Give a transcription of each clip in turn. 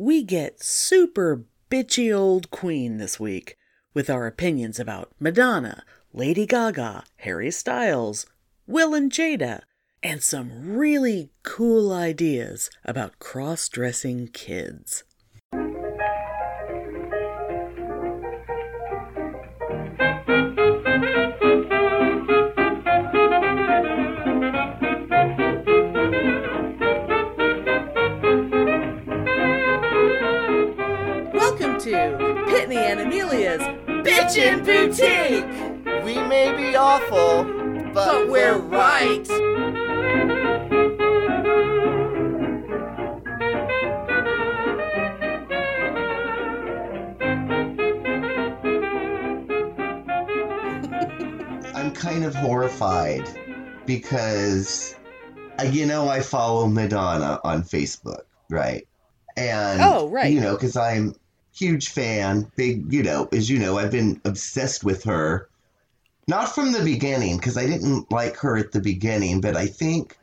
we get super bitchy old Queen this week with our opinions about Madonna, Lady Gaga, Harry Styles, Will and Jada, and some really cool ideas about cross dressing kids. Amelia's Bitchin' Boutique! We may be awful, but, But we're right! I'm kind of horrified because, uh, you know, I follow Madonna on Facebook, right? And, Oh, right. You know, because I'm huge fan, big, you know, as you know, I've been obsessed with her. Not from the beginning, because I didn't like her at the beginning, but I think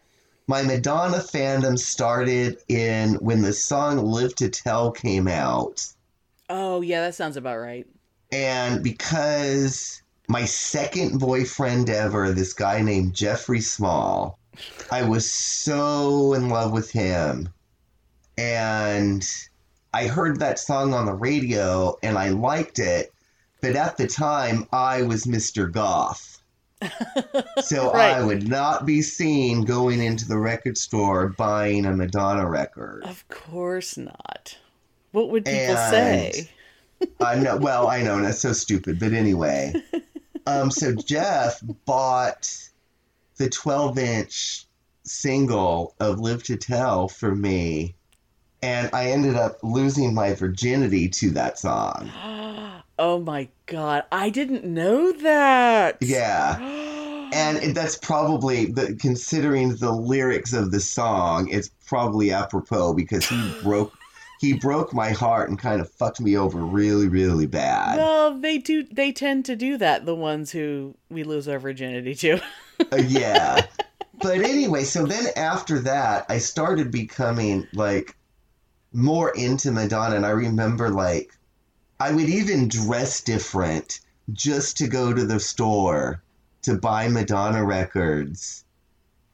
my Madonna fandom started in when the song Live to Tell came out. Oh, yeah, that sounds about right. And because my second boyfriend ever, this guy named Jeffrey Small, I was so in love with him. And I heard that song on the radio and I liked it. But at the time, I was Mr. Goth. So I would not be seen going into the record store buying a Madonna record. Of course not. What would people And- say? I know. Well, I know that's so stupid, but anyway. Um, so Jeff bought the 12 inch single of Live to Tell for me, and I ended up losing my virginity to that song. Oh my god, I didn't know that. Yeah. And that's probably the considering the lyrics of the song, it's probably apropos because he broke he broke my heart and kind of fucked me over really, really bad. Well, they do. They tend to do that. The ones who we lose our virginity to. Uh, yeah. But anyway, so then after that, I started becoming like more into Madonna. And I remember like I would even dress different just to go to the store to buy Madonna records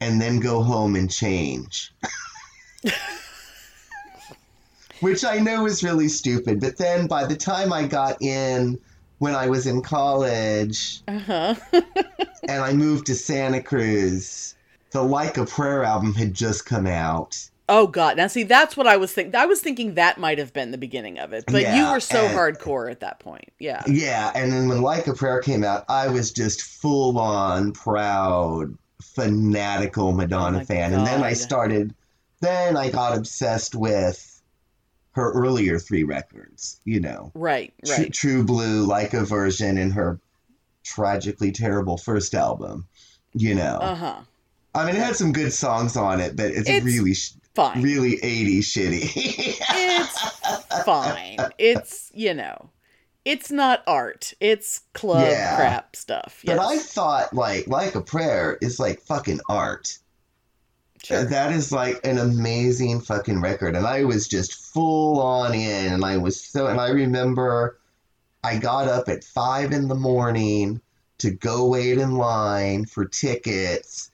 and then go home and change. Which I know is really stupid. But then by the time I got in when I was in college, Uh huh. and I moved to Santa Cruz, the Like a Prayer album had just come out. Oh god. Now see, that's what I was thinking. I was thinking that might have been the beginning of it, but you were so and- hardcore at that point. Yeah. Yeah, and then when Like a Prayer came out, I was just full on proud, fanatical Madonna Oh fan. And then I started, then I got obsessed with her earlier three records, you know. Right. Right. True Blue, Like a Virgin, and her tragically terrible first album, you know. Uh huh. I mean, it had some good songs on it, but it's, It's really, sh- Fine. really 80s shitty. It's fine. It's you know, it's not art. It's club Yeah. crap stuff. but I thought, like, like a prayer is like fucking art. Sure. That is like an amazing fucking record, and I was just full on in, and I was so, and I remember I got up at five in the morning to go wait in line for tickets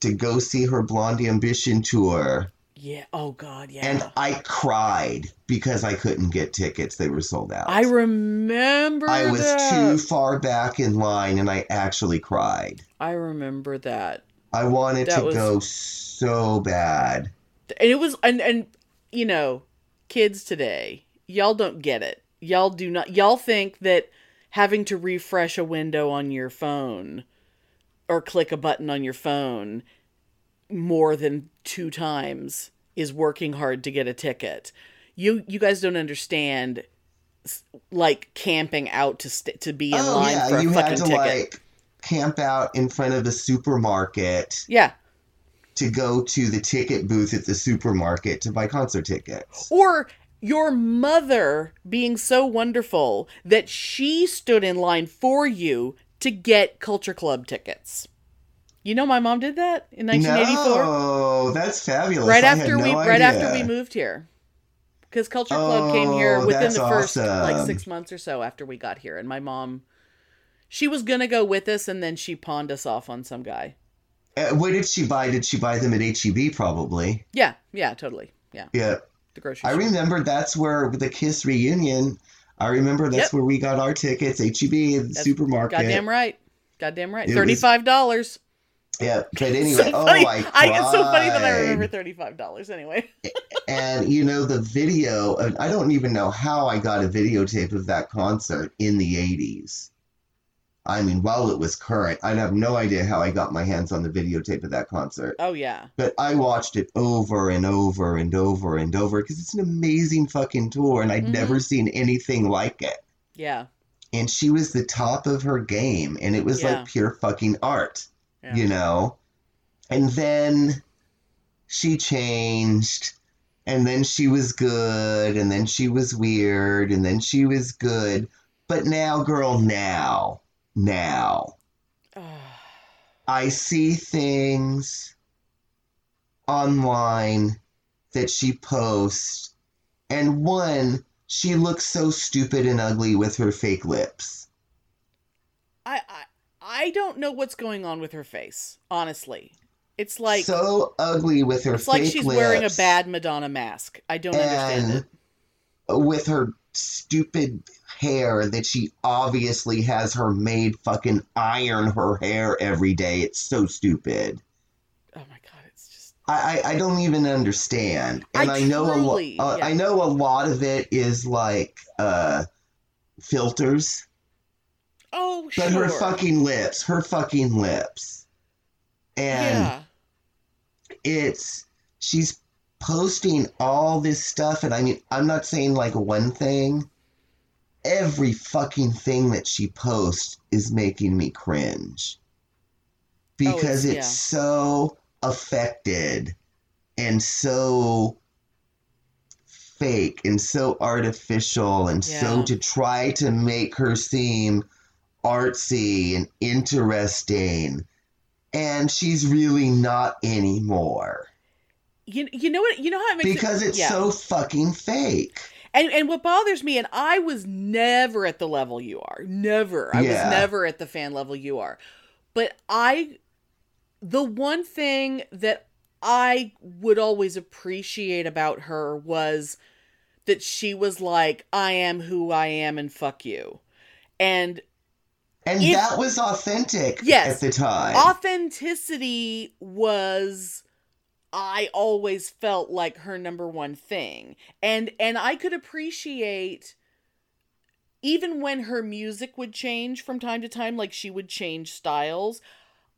to go see her Blond Ambition tour. Yeah. Oh God. Yeah. And I cried because I couldn't get tickets. They were sold out. I remember. I was that. too far back in line and I actually cried. I remember that. I wanted That to was- go so bad. And it was and and you know, kids today, y'all don't get it. Y'all do not y'all think that having to refresh a window on your phone or click a button on your phone more than 2 times is working hard to get a ticket. You you guys don't understand like camping out to st- to be in oh line yeah, for a you fucking had to ticket. like camp out in front of the supermarket yeah. to go to the ticket booth at the supermarket to buy concert tickets. Or your mother being so wonderful that she stood in line for you to get Culture Club tickets. You know my mom did that in 1984. No, that's fabulous. right after we no right after we moved here. because Culture Club came here Oh, within the first like six months or so after we got here, and my mom, she was gonna go with us, and then she pawned us off on some guy. Uh, where did she buy? Did she buy them at HEB? Probably. Yeah, yeah, totally, yeah. Yeah. The grocery. I store. remember that's where the Kiss reunion. I remember that's Yep. where we got our tickets. HEB, the That's supermarket. Goddamn right. Goddamn right. It Thirty-five dollars. Yeah, but anyway, so oh. I, It's so funny that I remember thirty-five dollars. Anyway. And you know the video. I don't even know how I got a videotape of that concert in the '80s. I mean, while it was current, I have no idea how I got my hands on the videotape of that concert. Oh yeah. But I watched it over and over and over and over because it's an amazing fucking tour, and I'd Mhm. never seen anything like it. Yeah. And she was the top of her game, and it was Yeah. like pure fucking art Yeah. you know? And then she changed and then she was good and then she was weird and then she was good. But now girl now now i see things online that she posts. And one she looks so stupid and ugly with her fake lips. I, I I don't know what's going on with her face. Honestly, it's like so ugly with her it's like she's wearing a bad Madonna mask. I don't understand it. with her stupid hair that she obviously has her maid fucking iron her hair every day. It's so stupid. Oh my god, it's just I, I, I don't even understand. And I, know a truly- lo- uh, yeah. I know a lot of it is like uh filters. Oh But sure. her fucking lips, her fucking lips. And yeah. it's she's posting all this stuff and i mean i'm not saying like one thing every fucking thing that she posts is making me cringe because Oh, it's- it's, yeah. so affected and so fake and so artificial and Yeah. so to try to make her seem artsy and interesting and she's really not anymore You you know what you know how it makes because it, it's yeah. so fucking fake. And and what bothers me, and I was never at the level you are. Never. I Yeah. was never at the fan level you are. But I the one thing that I would always appreciate about her was that she was like, I am who I am and fuck you. And And If- that was authentic Yes. at the time. authenticity was I always felt like her number one thing. And and I could appreciate even when her music would change from time to time like she would change styles.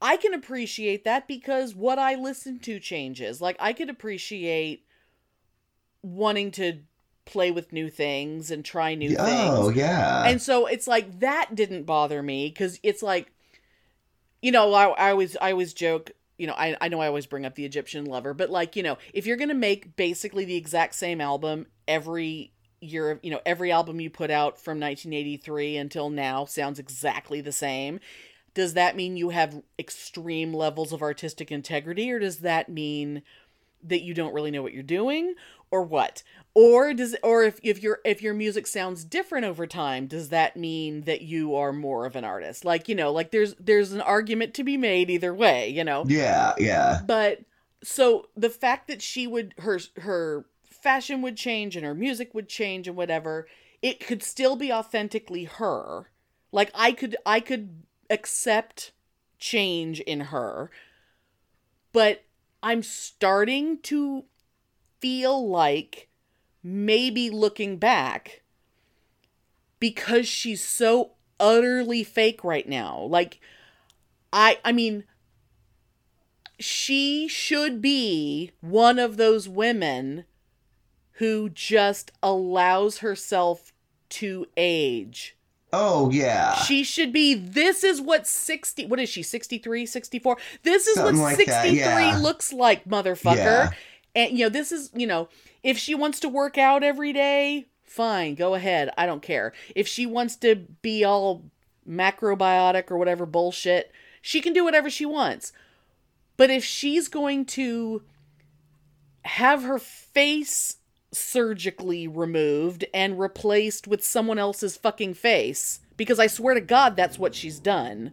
I can appreciate that because what I listen to changes. Like I could appreciate wanting to play with new things and try new things. oh, yeah. And so it's like that didn't bother me because it's like, you know, I, I always I always joke. You know, I I know I always bring up the Egyptian lover, but like you know, if you're gonna make basically the exact same album every year, of you know, every album you put out from 1983 until now sounds exactly the same. Does that mean you have extreme levels of artistic integrity, or does that mean that you don't really know what you're doing, or what? or does or if, if your if your music sounds different over time does that mean that you are more of an artist like you know like there's there's an argument to be made either way you know yeah, yeah. but so the fact that she would her her fashion would change and her music would change and whatever it could still be authentically her like i could i could accept change in her but i'm starting to feel like maybe looking back because she's so utterly fake right now like i i mean she should be one of those women who just allows herself to age Oh, yeah. she should be this is what 60 what is she 63 64 this is Something what like 63 that, yeah. looks like motherfucker Yeah. And you know this is you know if she wants to work out every day fine go ahead i don't care if she wants to be all macrobiotic or whatever bullshit she can do whatever she wants but if she's going to have her face surgically removed and replaced with someone else's fucking face because I swear to God that's what she's done.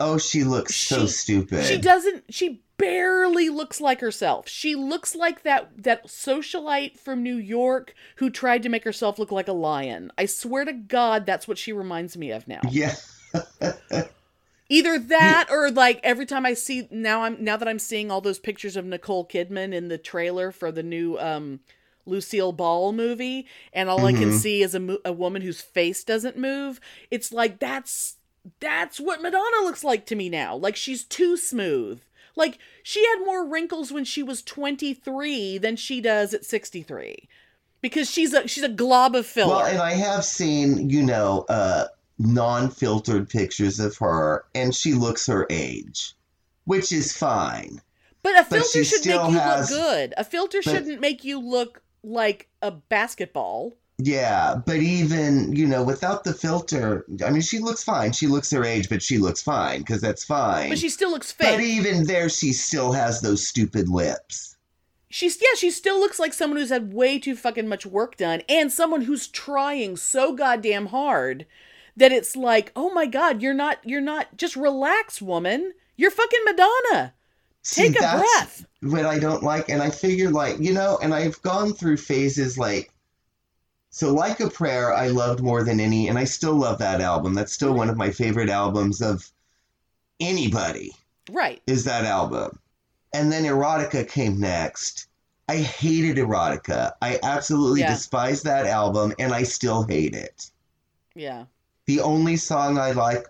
Oh, she looks so stupid. She doesn't she barely looks like herself. She looks like that that socialite from New York who tried to make herself look like a lion. I swear to God that's what she reminds me of now. Yeah. Either that or like every time I see now I'm now that I'm seeing all those pictures of Nicole Kidman in the trailer for the new um Lucille Ball movie and all I can Mhm. see is a mo- a woman whose face doesn't move. It's like that's that's what Madonna looks like to me now. Like she's too smooth. Like she had more wrinkles when she was 23 than she does at 63. Because she's a she's a glob of filler. Well, and I have seen, you know, uh, non-filtered pictures of her, and she looks her age, which is fine. But a filter she should make you has- look good. A filter but- shouldn't make you look like a basketball. Yeah, but even, you know, without the filter, I mean, she looks fine. She looks her age, but she looks fine because that's fine. But she still looks fake. But even there, she still has those stupid lips. She's yeah, she still looks like someone who's had way too fucking much work done and someone who's trying so goddamn hard that it's like, "Oh my god, you're not you're not just relax, woman. You're fucking Madonna. See, Take a that's breath." What I don't like, and I figure, like, you know, and I've gone through phases like, so like a prayer, I loved more than any, and I still love that album. That's still one of my favorite albums of anybody. Right. is that album. And then Erotica came next. I hated Erotica. I absolutely Yeah. despise that album, and I still hate it. Yeah. The only song I like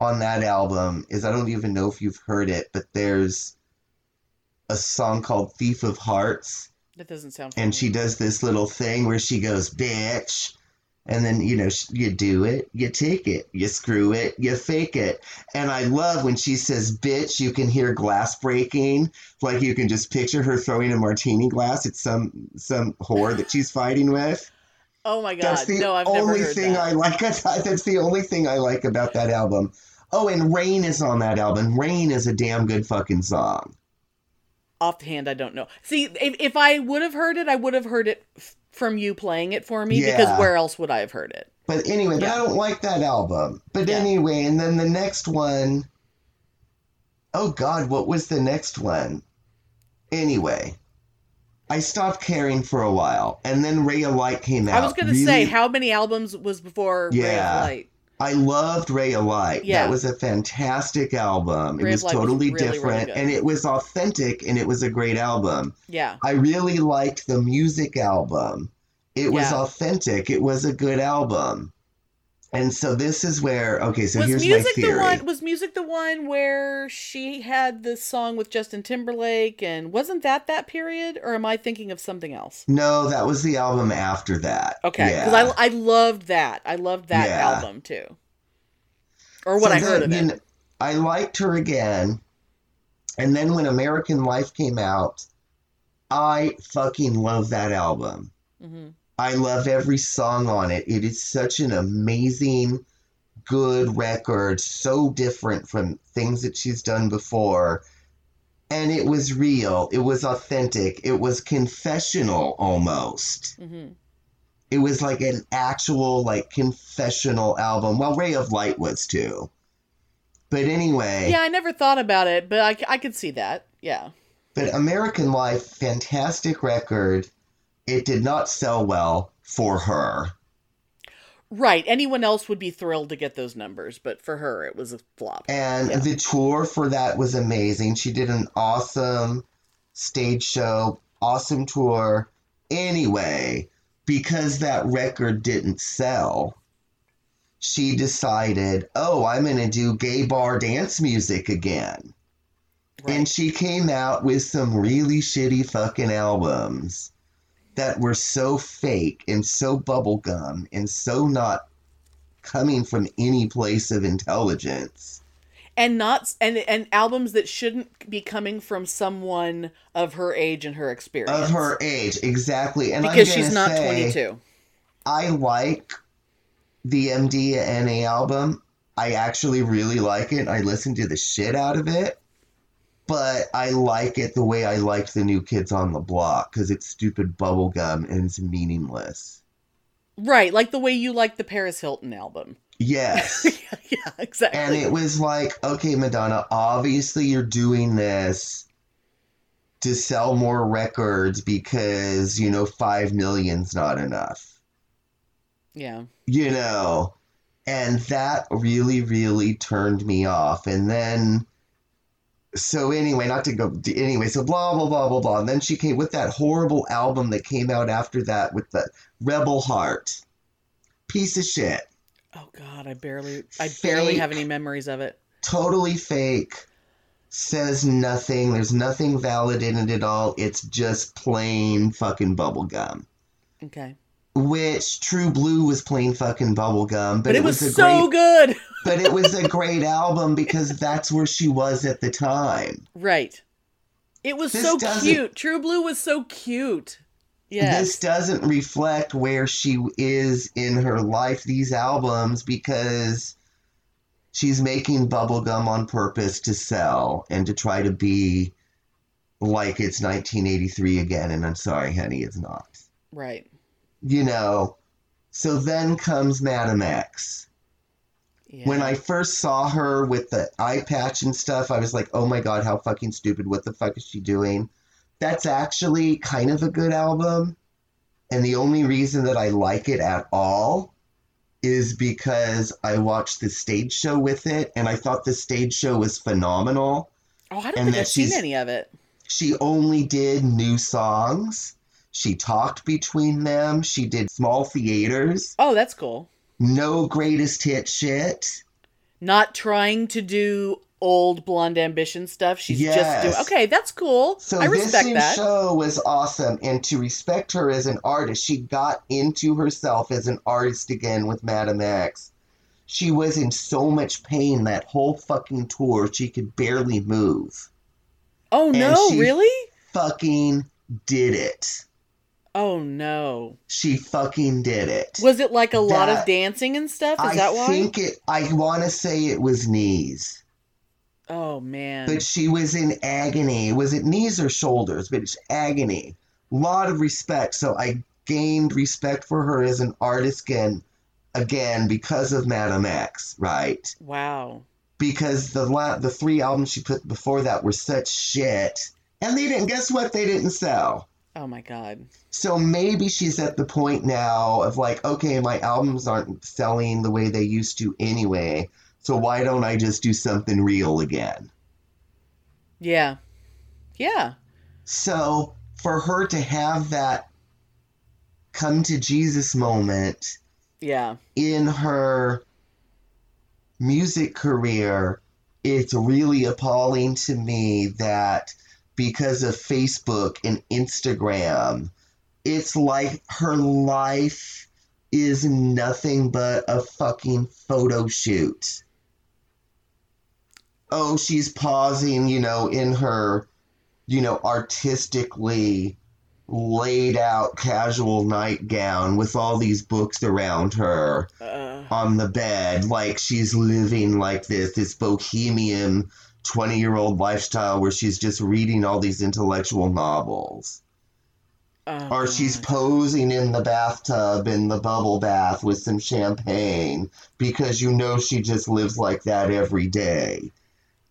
on that album is I don't even know if you've heard it, but there's a song called Thief of Hearts, That doesn't sound and she does this little thing where she goes, bitch. And then, you know, you do it, you take it, you screw it, you fake it. And I love when she says bitch, you can hear glass breaking. Like you can just picture her throwing a martini glass at some some whore that she's fighting with. Oh my god. That's the no, I've only thing that. I like. That's the only thing I like about that album. Oh, and Rain is on that album. Rain is a damn good fucking song. Offhand i don't know see if, if i would have heard it i would have heard it f- from you playing it for me because where else would i have heard it But anyway, but Yeah. I don't like that album. But Yeah. anyway, and then the next one oh God, what was the next one? Anyway, I stopped caring for a while, and then Ray of Light came out. i was gonna Really- say how many albums was before ray of light I loved Ray of Light. Yeah. That was a fantastic album. It Ray was Light totally really, really different, good. and it was authentic, and it was a great album. yeah I really liked the music album. It was Yeah. authentic. It was a good album. And so this is where okay, so was here's my music the theory. one was music the one where she had the song with justin timberlake and wasn't that that period or am i thinking of something else No, that was the album after that. okay Yeah. because I, I loved that i loved that Yeah. album too or what So i heard then, of it know, I liked her again. And then when American Life came out, I fucking love that album. hmm I love every song on it. It is such an amazing, good record, so different from things that she's done before. And it was real, it was authentic, it was confessional almost. hmm It was like an actual, like, confessional album. Well, Ray of Light was too. But anyway, yeah i never thought about it but I, I could see that yeah but American Life, fantastic record. It did not sell well for her. Right. Anyone else would be thrilled to get those numbers, but for her, it was a flop. And Yeah. the tour for that was amazing. She did an awesome stage show, awesome tour. Anyway, because that record didn't sell, she decided, oh, I'm going to do gay bar dance music again. And she came out with some really shitty fucking albums that were so fake and so bubblegum and so not coming from any place of intelligence. And not and and albums that shouldn't be coming from someone of her age and her experience. Of her age, exactly. And because she's not say, 22. I like the MDNA album. I actually really like it. I listen to the shit out of it. But I like it the way I like the new Kids on the Block because it's stupid bubblegum and it's meaningless. Right, like the way you like the Paris Hilton album. Yes. yeah, yeah, exactly. and it was like, okay, Madonna, obviously you're doing this to sell more records because, you know, five million's not enough. yeah. You know, and that really, really turned me off. And then, so anyway, not to go, anyway, so blah, blah, blah, blah, blah. And then she came with that horrible album that came out after that with the Rebel Heart. Piece of shit. Oh God, I barely, I barely have any memories of it. totally fake. Says nothing. There's nothing valid in it at all. It's just plain fucking bubblegum. Okay, Which True Blue was plain fucking bubblegum, but, but, it was, a so great good. But it was a great album because that's where she was at the time. right. It was This so cute. True Blue was so cute. Yes. This doesn't reflect where she is in her life, these albums, because she's making bubblegum on purpose to sell and to try to be like it's 1983 again. And I'm sorry, honey, it's not. right. You know, so then comes Madame X. Yeah. When I first saw her with the eye patch and stuff, I was like, oh my god, how fucking stupid. What the fuck is she doing? That's actually kind of a good album. And the only reason that I like it at all is because I watched the stage show with it and I thought the stage show was phenomenal. oh, I don't and think that I've seen any of it. She only did new songs. She talked between them. She did small theaters. Oh, that's cool. No greatest hit shit. Not trying to do old blonde ambition stuff. She's just doing. Okay, that's cool. So I this respect new that. show was awesome, and to respect her as an artist, she got into herself as an artist again with Madame X. She was in so much pain that whole fucking tour, she could barely move. oh no, she- really? Fucking did it. Oh no. She fucking did it. Was it like a lot of dancing and stuff? Is I that why? I think it. I want to say it was knees, Oh man. but she was in agony. Was it knees or shoulders? But it's agony. lot of respect. So I gained respect for her as an artist again, again because of Madame X, right? wow. Because the la- the three albums she put before that were such shit, and they didn't. Guess what? They didn't sell. Oh my god. So maybe she's at the point now of like, okay, my albums aren't selling the way they used to anyway. So why don't I just do something real again? Yeah. Yeah. So for her to have that come to Jesus moment Yeah. in her music career, it's really appalling to me that because of Facebook and Instagram, it's like her life is nothing but a fucking photo shoot. Oh, she's pausing, you know, in her, you know, artistically laid out casual nightgown with all these books around her Uh, on the bed like she's living like this this bohemian 20 year old lifestyle where she's just reading all these intellectual novels. Oh, or she's posing in the bathtub in the bubble bath with some champagne because you know she just lives like that every day.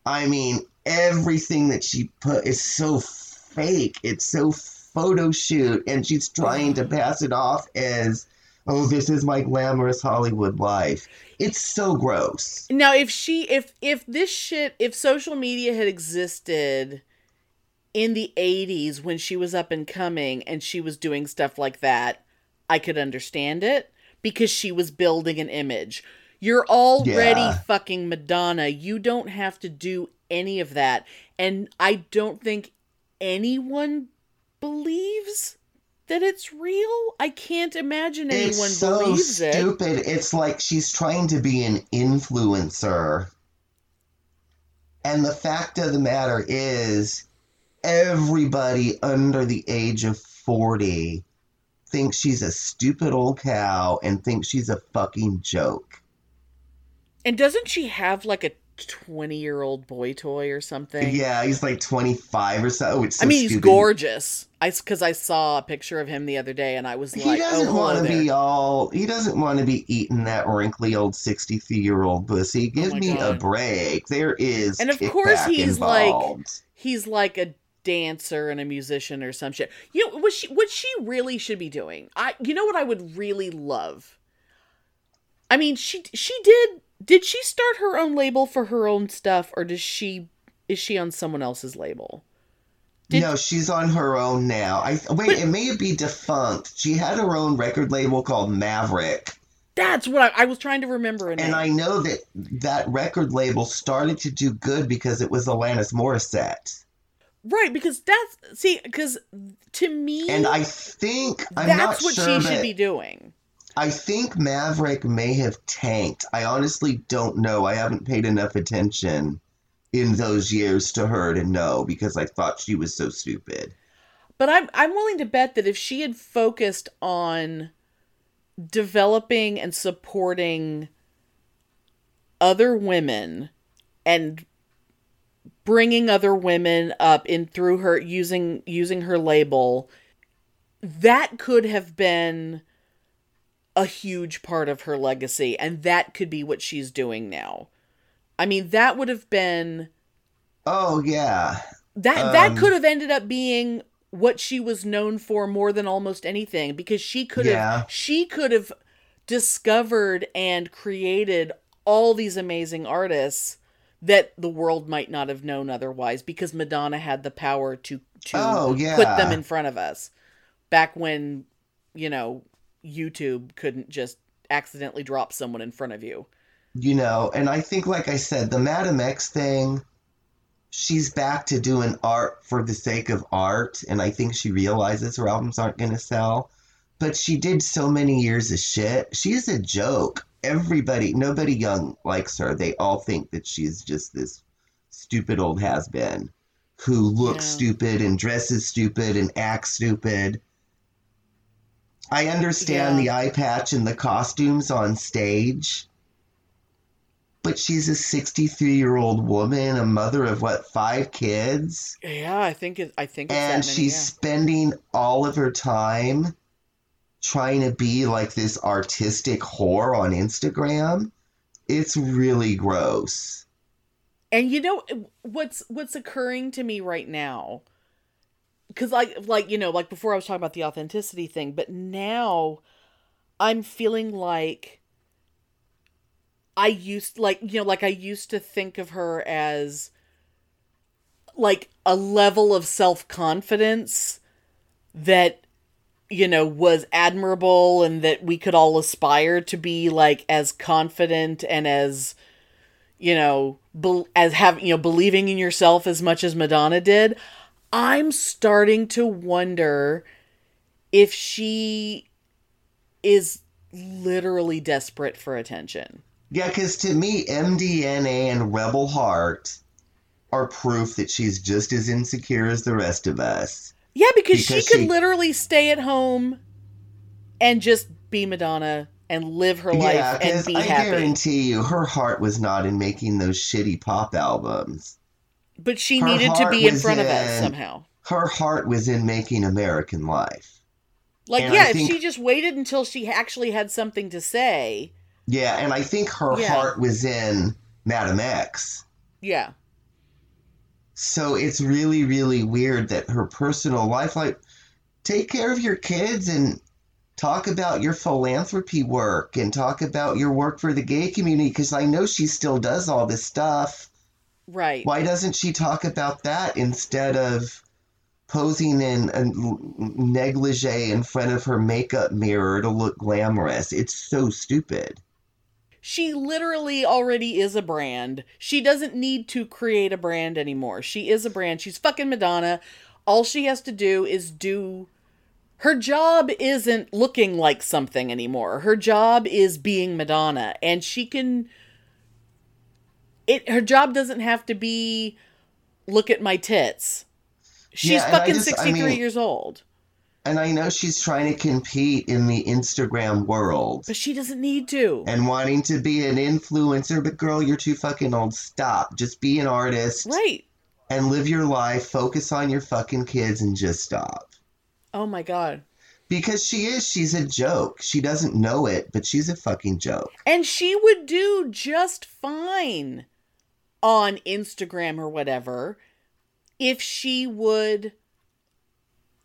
I mean everything that she put is so fake. It's so photo shoot and she's trying to pass it off as oh this is my glamorous hollywood life it's so gross Now, if she, if if this shit, if social media had existed in the '80s when she was up and coming and she was doing stuff like that, I could understand it because she was building an image. You're already Yeah. fucking Madonna. You don't have to do any of that, and I don't think anyone believes that it's real. I can't imagine anyone it's so believes it. stupid it's like she's trying to be an influencer and the fact of the matter is everybody under the age of 40 thinks she's a stupid old cow and thinks she's a fucking joke And doesn't she have like a 20 year old boy toy or something. Yeah, he's like 25 or so. Oh, it's so I mean, he's stupid. gorgeous. I because I saw a picture of him the other day, and I was He like, oh, doesn't "Oh, want to be all. He doesn't want to be eating that wrinkly old 63 year old pussy. Oh Give Oh me a break. There is. And of course he's like- He's like a dancer and a musician or some shit. You know what she what she really should be doing. I you know what I would really love. I mean, she she did. Did she start her own label for her own stuff, or does she is she on someone else's label? Did- no, she's on her own now. I wait. But- it may be defunct. She had her own record label called Maverick, That's what I, I was trying to remember. And I know that that record label started to do good because it was Alanis Morissette. right because that's see because to me And I think I'm that's what sure, she should be doing. I think Maverick may have tanked. I honestly don't know. I haven't paid enough attention in those years to her to know because I thought she was so stupid. But I'm I'm willing to bet that if she had focused on developing and supporting other women and bringing other women up in through her using using her label that could have been a huge part of her legacy and that could be what she's doing now. I mean that would have been Oh yeah. that that Um, could have ended up being what she was known for more than almost anything because she could Yeah. have she could have discovered and created all these amazing artists that the world might not have known otherwise because Madonna had the power to to Oh, put them in front of us back when you know YouTube couldn't just accidentally drop someone in front of you. You know, and I think like I said, the Madame X thing, she's back to doing art for the sake of art, and I think she realizes her albums aren't gonna sell. But she did so many years of shit. She's a joke. Everybody nobody young likes her. They all think that she's just this stupid old has been who looks Yeah. stupid and dresses stupid and acts stupid. I understand Yeah. the eye patch and the costumes on stage, but she's a 63 year old woman, a mother of what, five kids? Yeah, I think it I think it's And many, she's yeah. spending all of her time trying to be like this artistic whore on Instagram. It's really gross. And you know what's what's occurring to me right now? Cuz like like you know, like before I was talking about the authenticity thing, but now I'm feeling like I used like you know, like I used to think of her as like a level of self-confidence that you know was admirable and that we could all aspire to be like as confident and as you know, bel as having you know believing in yourself as much as Madonna did, I'm starting to wonder if she is literally desperate for attention. Yeah, because to me, MDNA and Rebel Heart are proof that she's just as insecure as the rest of us. Yeah, because, she could she- literally stay at home and just be Madonna and live her yeah, life and because be I happy. I guarantee you, her heart was not in making those shitty pop albums. But she her needed to be in front of us somehow. Her heart was in making American Life. Like, and yeah, I if think- she just waited until she actually had something to say, Yeah, and I think her Yeah. heart was in Madame X. yeah. So it's really, really weird that her personal life, like, take care of your kids and talk about your philanthropy work and talk about your work for the gay community because I know she still does all this stuff. Right. Why doesn't she talk about that instead of posing in a negligee in front of her makeup mirror to look glamorous? It's so stupid. She literally already is a brand. She doesn't need to create a brand anymore. She is a brand. She's fucking Madonna. All she has to do is do. Her job isn't looking like something anymore. Her job is being Madonna. And she can. It, her job doesn't have to be look at my tits. She's Yeah, I fucking just- I 63 mean- years old. And I know she's trying to compete in the Instagram world But she doesn't need to. and wanting to be an influencer, but girl, you're too fucking old. Stop. Just be an artist right. and live your life. Focus on your fucking kids and just stop. Oh my god. Because she is, she's a joke. She doesn't know it, but she's a fucking joke. And she would do just fine on Instagram or whatever if she would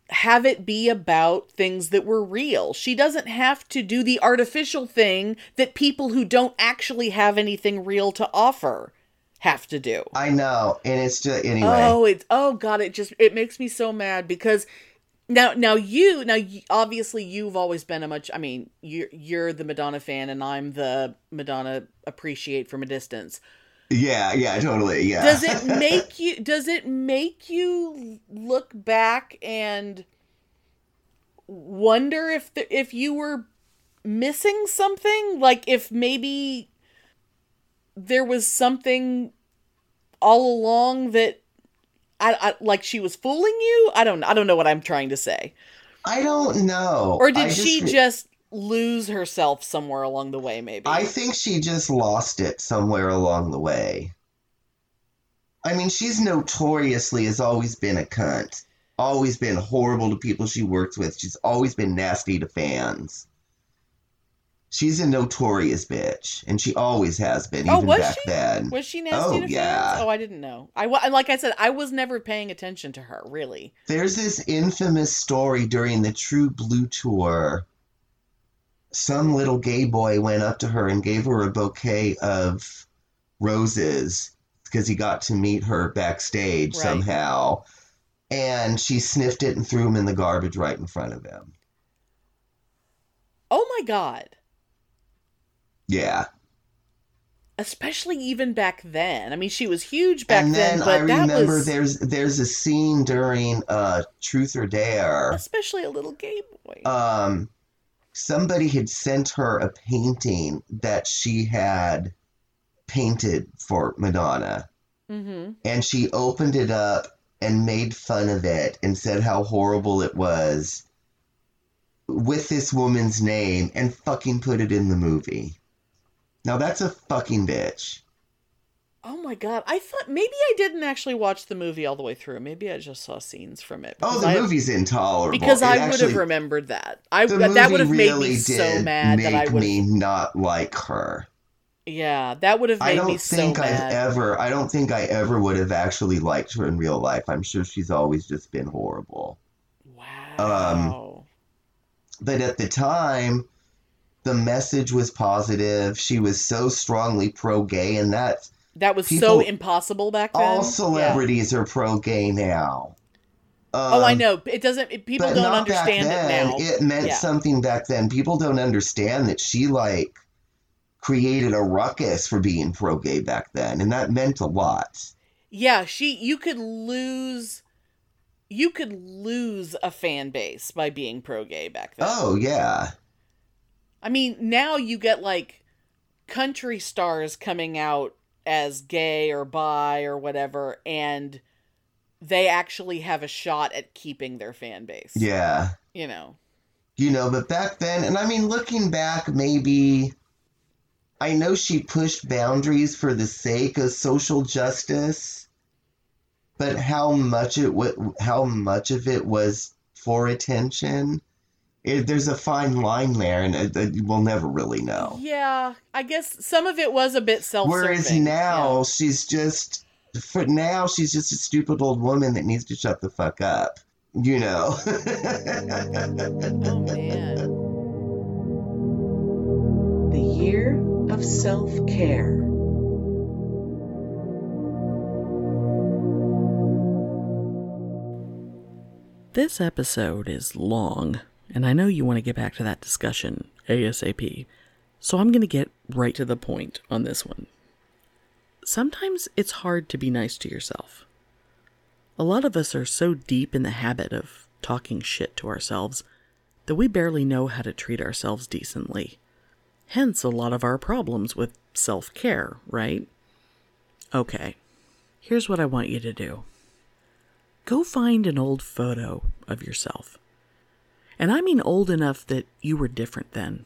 have it be about things that were real. She doesn't have to do the artificial thing that people who don't actually have anything real to offer have to do. I know. And it's just, anyway. Oh, it's oh god, it just it makes me so mad because now now you now you, obviously you've always been a much I mean you're you're the Madonna fan and I'm the Madonna appreciate from a distance. Yeah, yeah, totally. Yeah. Does it make you does it make you look back and wonder if the, if you were missing something like if maybe there was something all along that I, I like she was fooling you i don't i don't know what i'm trying to say I don't know. or did I she just lose herself somewhere along the way maybe I think she just lost it somewhere along the way. I mean, she's notoriously has always been a cunt. Always been horrible to people she works with. She's always been nasty to fans. She's a notorious bitch, and she always has been, Oh, even was back she? then. was she nasty Oh, to yeah. fans? Oh, I didn't know. I like I said, I was never paying attention to her really. There's this infamous story during the True Blue tour. Some little gay boy went up to her and gave her a bouquet of roses because he got to meet her backstage Right. somehow. And she sniffed it and threw him in the garbage right in front of him. Oh my god. Yeah. Especially even back then. I mean, she was huge back and then, then, I that remember was there's there's a scene during uh Truth or Dare. especially a little gay boy. um, somebody had sent her a painting that she had painted for Madonna, mm-hmm. and she opened it up and made fun of it and said how horrible it was with this woman's name and fucking put it in the movie. Now that's a fucking bitch. Oh my god! I thought maybe I didn't actually watch the movie all the way through. Maybe I just saw scenes from it. Oh, the I, movie's intolerable. because It I would have remembered that. I that would have made really me so mad make that I would. me not like her. Yeah, that would have I don't me so think I've mad. ever. I don't think I ever would have actually liked her in real life. I'm sure she's always just been horrible. Um, wow. But at the time, the message was positive. She was so strongly pro-gay, and that that was so impossible back then. all Yeah. celebrities are pro-gay now. Oh, I Um, know. It doesn't. It, people don't understand back it now. It meant Yeah. something back then. People don't understand that she like created a ruckus for being pro-gay back then, and that meant a lot. Yeah, she. You could lose. You could lose a fan base by being pro gay back then. Oh yeah. I mean, now you get like country stars coming out as gay or bi or whatever, and they actually have a shot at keeping their fan base. Yeah. You know. you know but back then and i mean looking back maybe i know she pushed boundaries for the sake of social justice but how much it wa- how much of it was for attention it, there's a fine line there and it, it- we'll never really know Yeah, I guess some of it was a bit self-serving. whereas now she's just for now she's just a stupid old woman that needs to shut the fuck up you know Oh man. The Year of Self Care. This episode is long, and I know you want to get back to that discussion ASAP, so I'm going to get right to the point on this one. Sometimes it's hard to be nice to yourself. A lot of us are so deep in the habit of talking shit to ourselves that we barely know how to treat ourselves decently. Hence, a lot of our problems with self care, right? Okay, here's what I want you to do go find an old photo of yourself. And I mean old enough that you were different then.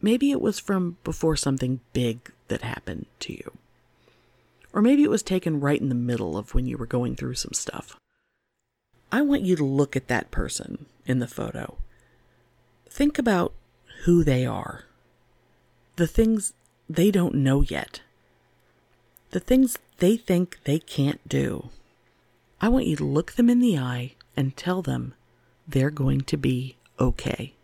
Maybe it was from before something big that happened to you. Or maybe it was taken right in the middle of when you were going through some stuff. I want you to look at that person in the photo. Think about who they are, the things they don't know yet, the things they think they can't do. I want you to look them in the eye and tell them they're going to be okay.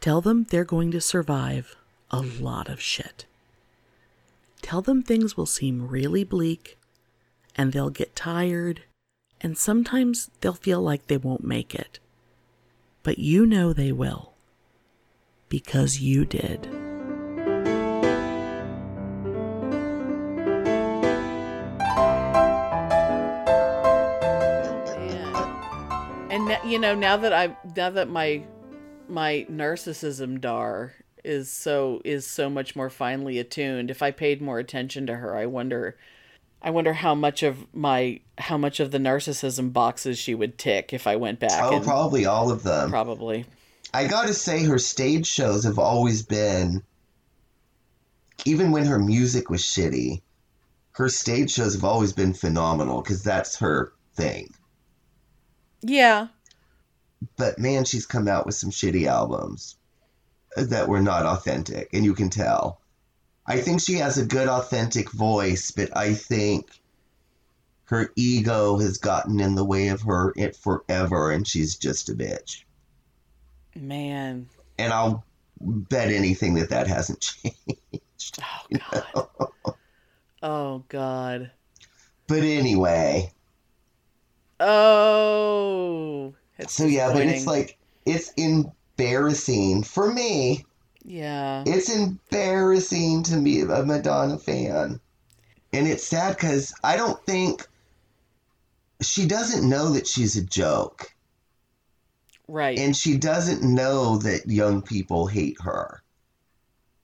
Tell them they're going to survive a lot of shit. Tell them things will seem really bleak and they'll get tired and sometimes they'll feel like they won't make it. But you know they will because you did. You know, now that I now that my my narcissism dar is so is so much more finely attuned, if I paid more attention to her, I wonder I wonder how much of my how much of the narcissism boxes she would tick if I went back. Oh, probably all of them. probably. I gotta say, her stage shows have always been, even when her music was shitty, her stage shows have always been phenomenal because that's her thing. Yeah. But man, she's come out with some shitty albums that were not authentic, and you can tell. I think she has a good, authentic voice, but I think her ego has gotten in the way of her it forever, and she's just a bitch. Man. And I'll bet anything that that hasn't changed. Oh god. oh god. But anyway, Oh. It's so yeah, but it's like it's embarrassing for me. Yeah. It's embarrassing to be a Madonna fan. And it's sad because I don't think she doesn't know that she's a joke. Right. And she doesn't know that young people hate her.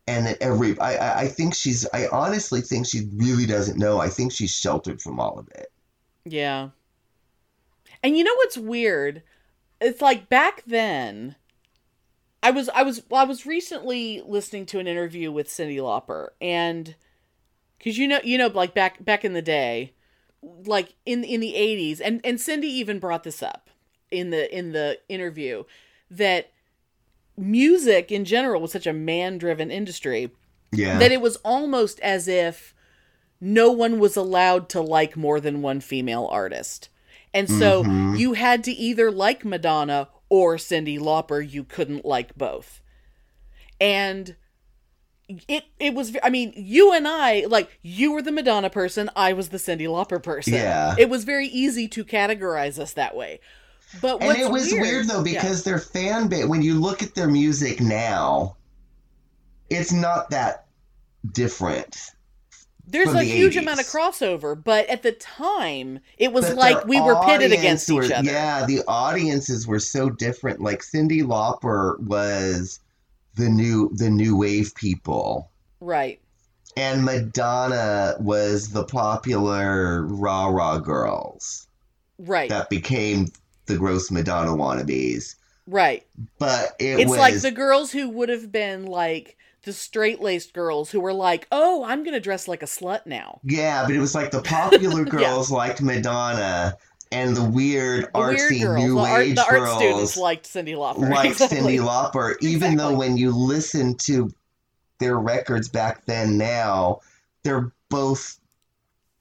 And that every, I, I, I think she's, I honestly think she really doesn't know. I think she's sheltered from all of it. Yeah. And you know what's weird? It's like back then I was I was well, I was recently listening to an interview with Cyndi Lauper and cuz you know you know like back back in the day like in in the 80s and and Cyndi even brought this up in the in the interview that music in general was such a man-driven industry Yeah. that it was almost as if no one was allowed to like more than one female artist. And so Mhm. you had to either like Madonna or Cyndi Lauper. You couldn't like both. And it it was I mean, you and I like you were the Madonna person, I was the Cyndi Lauper person. Yeah. It was very easy to categorize us that way. But and it was weird, though Yeah. because their fan base, when you look at their music now, it's not that different. There's a the huge 80s. amount of crossover, but at the time, it was But like we were pitted against were- each other. Yeah, the audiences were so different. Like Cyndi Lauper was the new the new wave people, Right. and Madonna was the popular rah rah girls Right. that became the gross Madonna wannabes. right. But it It's was like the girls who would have been like the straight laced girls who were like, oh, I'm going to dress like a slut now. yeah, but it was like the popular girls liked Madonna, and the weird The weird artsy girls, new the art, age the art girls students liked Cyndi Lauper. like Exactly. Cyndi Lauper, even though when you listen to their records back then now, they're both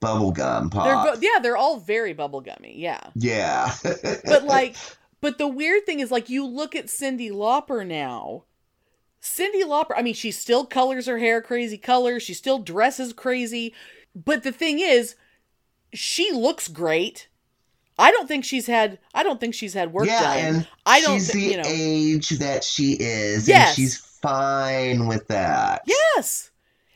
bubblegum They're pop. bo- yeah, they're all very bubblegummy. Yeah. yeah. But like, but the weird thing is, like, you look at Cyndi Lauper now. Cyndi Lauper, I mean, she still colors her hair crazy colors. She still dresses crazy. But the thing is, she looks great. I don't think she's had. I don't think she's had work yeah, done. and I don't. she's thi- the you know. age that she is, Yes. and she's fine with that. Yes.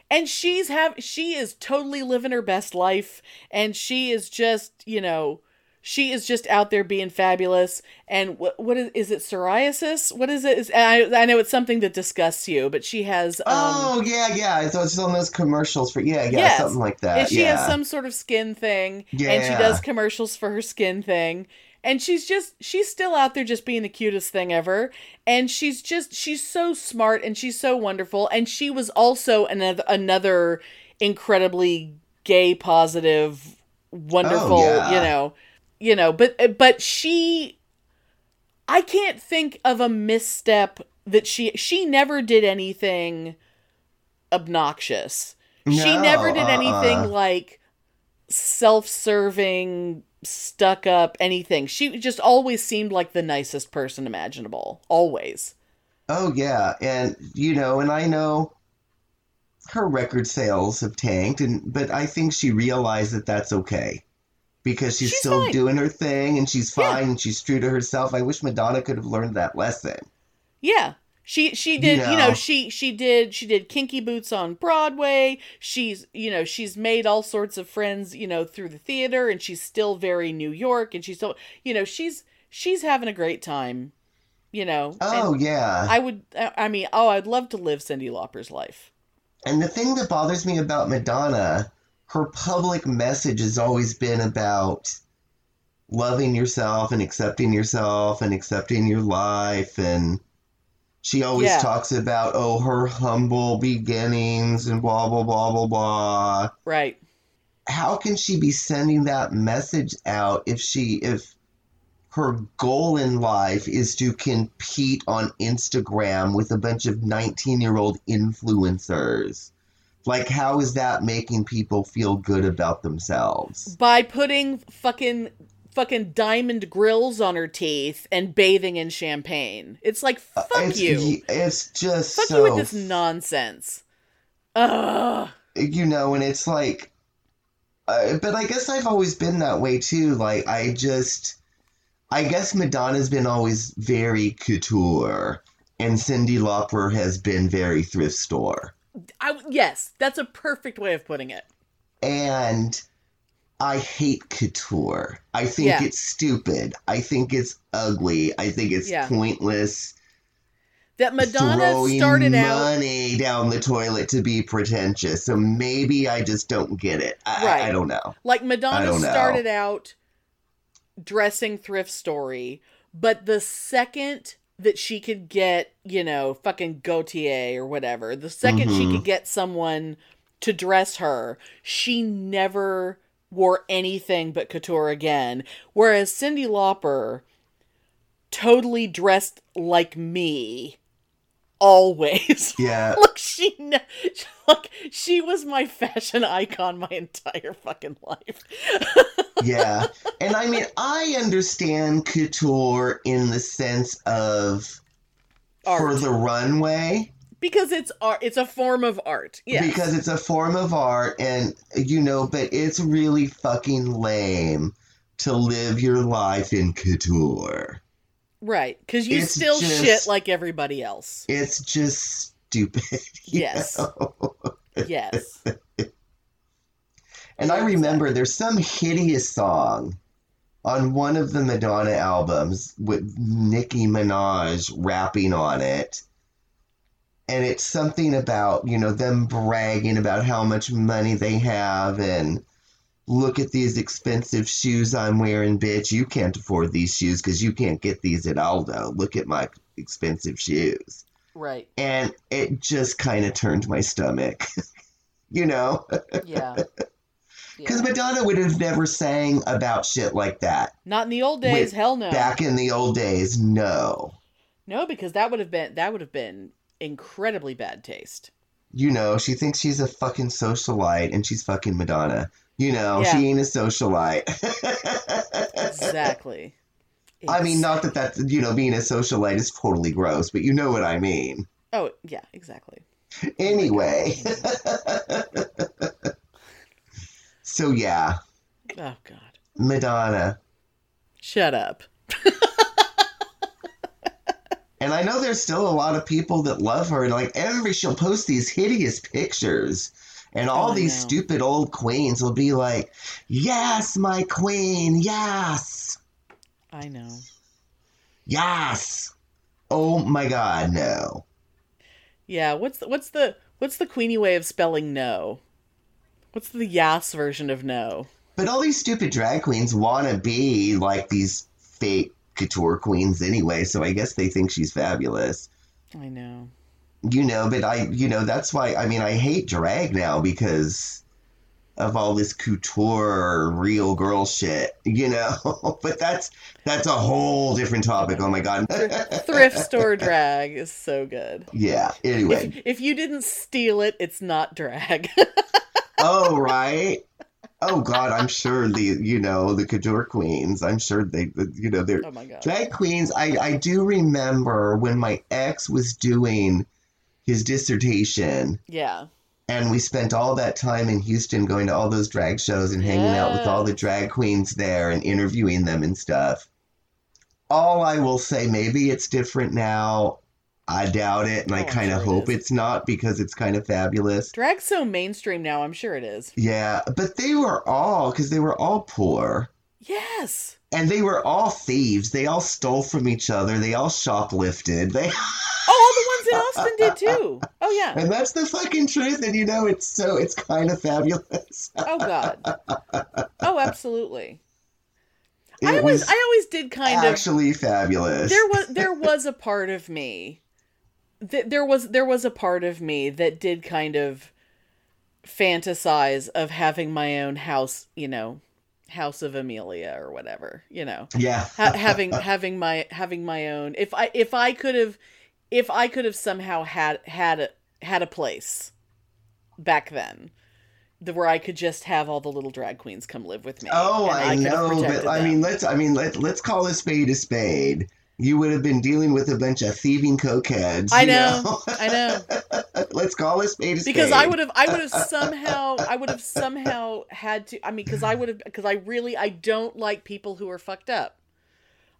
And she's have she is totally living her best life and she is just, you know, she is just out there being fabulous and what what is is it psoriasis? What is it? Is, I I know it's something that disgusts you, but she has um Oh yeah, yeah. Thought it's on those commercials for yeah, yeah, Yes. something like that. and she yeah. has some sort of skin thing and she does commercials for her skin thing and she's just she's still out there just being the cutest thing ever and she's just she's so smart and she's so wonderful and she was also another another incredibly gay positive wonderful Oh, yeah. you know you know but uh, but she i can't think of a misstep that she she never did anything obnoxious. She never did uh-uh. anything like self-serving stuck up anything. She just always seemed like the nicest person imaginable always. Oh yeah, and you know, and I know her record sales have tanked, and but I think she realized that that's okay because she's, She's still fine. doing her thing and she's Yeah. fine and she's true to herself. I wish Madonna could have learned that lesson. Yeah. She she did you know, know. she she did she did kinky boots on Broadway. She's you know she's made all sorts of friends you know through the theater and she's still very New York and she's still you know she's she's having a great time, you know. Oh and yeah, I would I mean oh I'd love to live Cyndi Lauper's life. and the thing that bothers me about Madonna, her public message has always been about loving yourself and accepting yourself and accepting your life and she always Yeah. talks about oh her humble beginnings and blah blah blah blah blah Right. how can she be sending that message out if she if her goal in life is to compete on Instagram with a bunch of 19 year old influencers like how is that making people feel good about themselves By putting fucking fucking diamond grills on her teeth and bathing in champagne. It's like fuck Uh, it's, you. it's just Fuck so you with this nonsense. Ugh. you know, and it's like, uh, but I guess I've always been that way too. Like, I just, I guess Madonna's been always very couture, and Cyndi Lauper has been very thrift store. I yes, that's a perfect way of putting it. And I hate couture. I think Yeah. it's stupid. I think it's ugly. I think it's Yeah. pointless. That Madonna started out money down the toilet to be pretentious. So maybe I just don't get it. I, Right. I don't know. like Madonna started out dressing thrift story, but the second that she could get, you know, fucking Gaultier or whatever, the 2nd she Mhm. could get someone to dress her, she never wore anything but couture again. Whereas Cyndi Lauper totally dressed like me always. Yeah. Look, she ne- look, she was my fashion icon my entire fucking life. yeah. And I mean, I understand couture in the sense of for the runway because it's art. It's a form of art. Yes. because it's a form of art and you know, but it's really fucking lame to live your life in couture. Right, because you it's still just- shit like everybody else. It's just stupid. Yes. Yes. And I remember there's some hideous song on one of the Madonna albums with Nicki Minaj rapping on it. And it's something about, you know, them bragging about how much money they have and look at these expensive shoes I'm wearing, bitch. You can't afford these shoes because you can't get these at Aldo. Look at my expensive shoes. right. And it just kind of turned my stomach, you know? Yeah. Because Yeah. Madonna would have never sang about shit like that. Not in the old days. Wait, hell no. Back in the old days, no. No, because that would have been that would have been incredibly bad taste. You know, she thinks she's a fucking socialite and she's fucking Madonna. You know, Yeah. she ain't a socialite. Exactly. I mean, not that that's, you know, being a socialite is totally gross, but you know what I mean. Oh yeah, exactly. Anyway. Oh so, yeah, Oh god. Madonna. Shut up. And I know there's still a lot of people that love her. And like every she'll post these hideous pictures. And oh, all Oh, these stupid old queens will be like, Yes, my queen, yes, I know. yes. Oh my god, no. Yeah, what's the, what's the what's the Queenie way of spelling no? What's the yes version of no? But all these stupid drag queens want to be like these fake couture queens anyway, so I guess they think she's fabulous. I know. You know, but I, you know, that's why I mean I hate drag now because of all this couture real girl shit, you know. but that's that's a whole different topic. Oh my god. Thrift store drag is so good. yeah. Anyway. If, if you didn't steal it, it's not drag. oh right. Oh God, I'm sure the you know the couture queens. I'm sure they you know they're oh drag queens. I I do remember when my ex was doing his dissertation, Yeah. and we spent all that time in Houston going to all those drag shows and hanging out with all the drag queens there and interviewing them and stuff. All I will say, maybe it's different now. I doubt it, and Oh, I kind of sure hope is. it's not because it's kind of fabulous. Drag's so mainstream now, I'm sure it is. Yeah, but they were all because they were all poor. Yes. And they were all thieves. They all stole from each other. They all shoplifted. They Oh, the Austin did too. Oh yeah. and that's the fucking truth. And you know, it's so it's kind of fabulous. Oh god. Oh, absolutely. I always was I always did kind of actually fabulous. there was there was a part of me th- there was there was a part of me that did kind of fantasize of having my own house you know house of amelia or whatever you know yeah. ha- having having my having my own if i if i could have if i could have somehow had had a had a place back then the, where i could just have all the little drag queens come live with me Oh, and I know, but I them. mean, let's I mean let let's call a spade a spade. You would have been dealing with a bunch of thieving cokeheads. I you know, I know. let's call a spade a spade. because I would have I would have somehow I would have somehow had to I mean because I would have because I really I don't like people who are fucked up.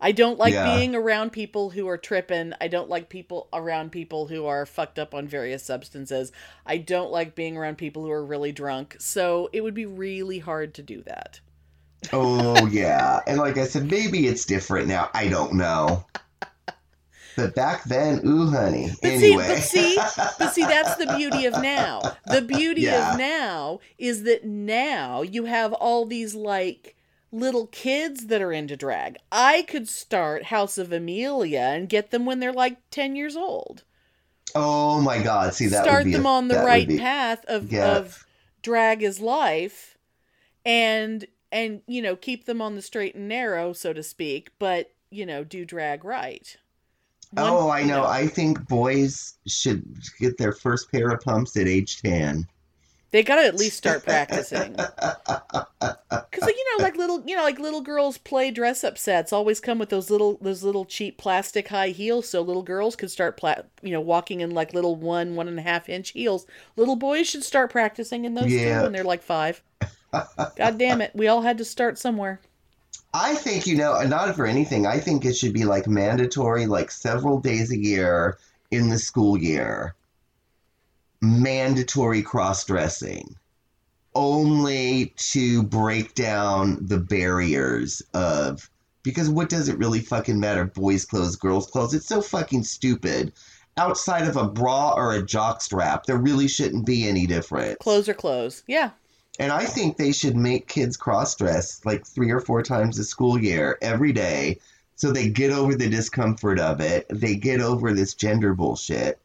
I don't like Yeah. being around people who are tripping. I don't like people around people who are fucked up on various substances. I don't like being around people who are really drunk. So it would be really hard to do that. Oh yeah, and like I said, maybe it's different now. I don't know. But back then, ooh, honey. But anyway. see, but see, but see, that's the beauty of now. The beauty Yeah. of now is that now you have all these like little kids that are into drag. I could start House of Amelia and get them when they're like ten years old. oh my God! See that start would be them a- on the right be- path of Yeah. of drag is life, and and you know keep them on the straight and narrow, so to speak. But you know do drag right. One- Oh, I you know. I think boys should get their first pair of pumps at age ten. They gotta at least start practicing. Cause like, you know, like little, you know, like little girls play dress up sets always come with those little, those little cheap plastic high heels, so little girls can start, pla- you know, walking in like little one, one and a half inch heels. Little boys should start practicing in those Yeah. too when they're like five. God damn it, we all had to start somewhere. I think you know, not for anything. I think it should be like mandatory, like several days a year in the school year. Mandatory cross dressing, only to break down the barriers of because what does it really fucking matter? Boys' clothes, girls' clothes. It's so fucking stupid. Outside of a bra or a jock strap, there really shouldn't be any difference. Clothes are clothes. Yeah. And I think they should make kids cross dress like three or four times a school year every day so they get over the discomfort of it. They get over this gender bullshit.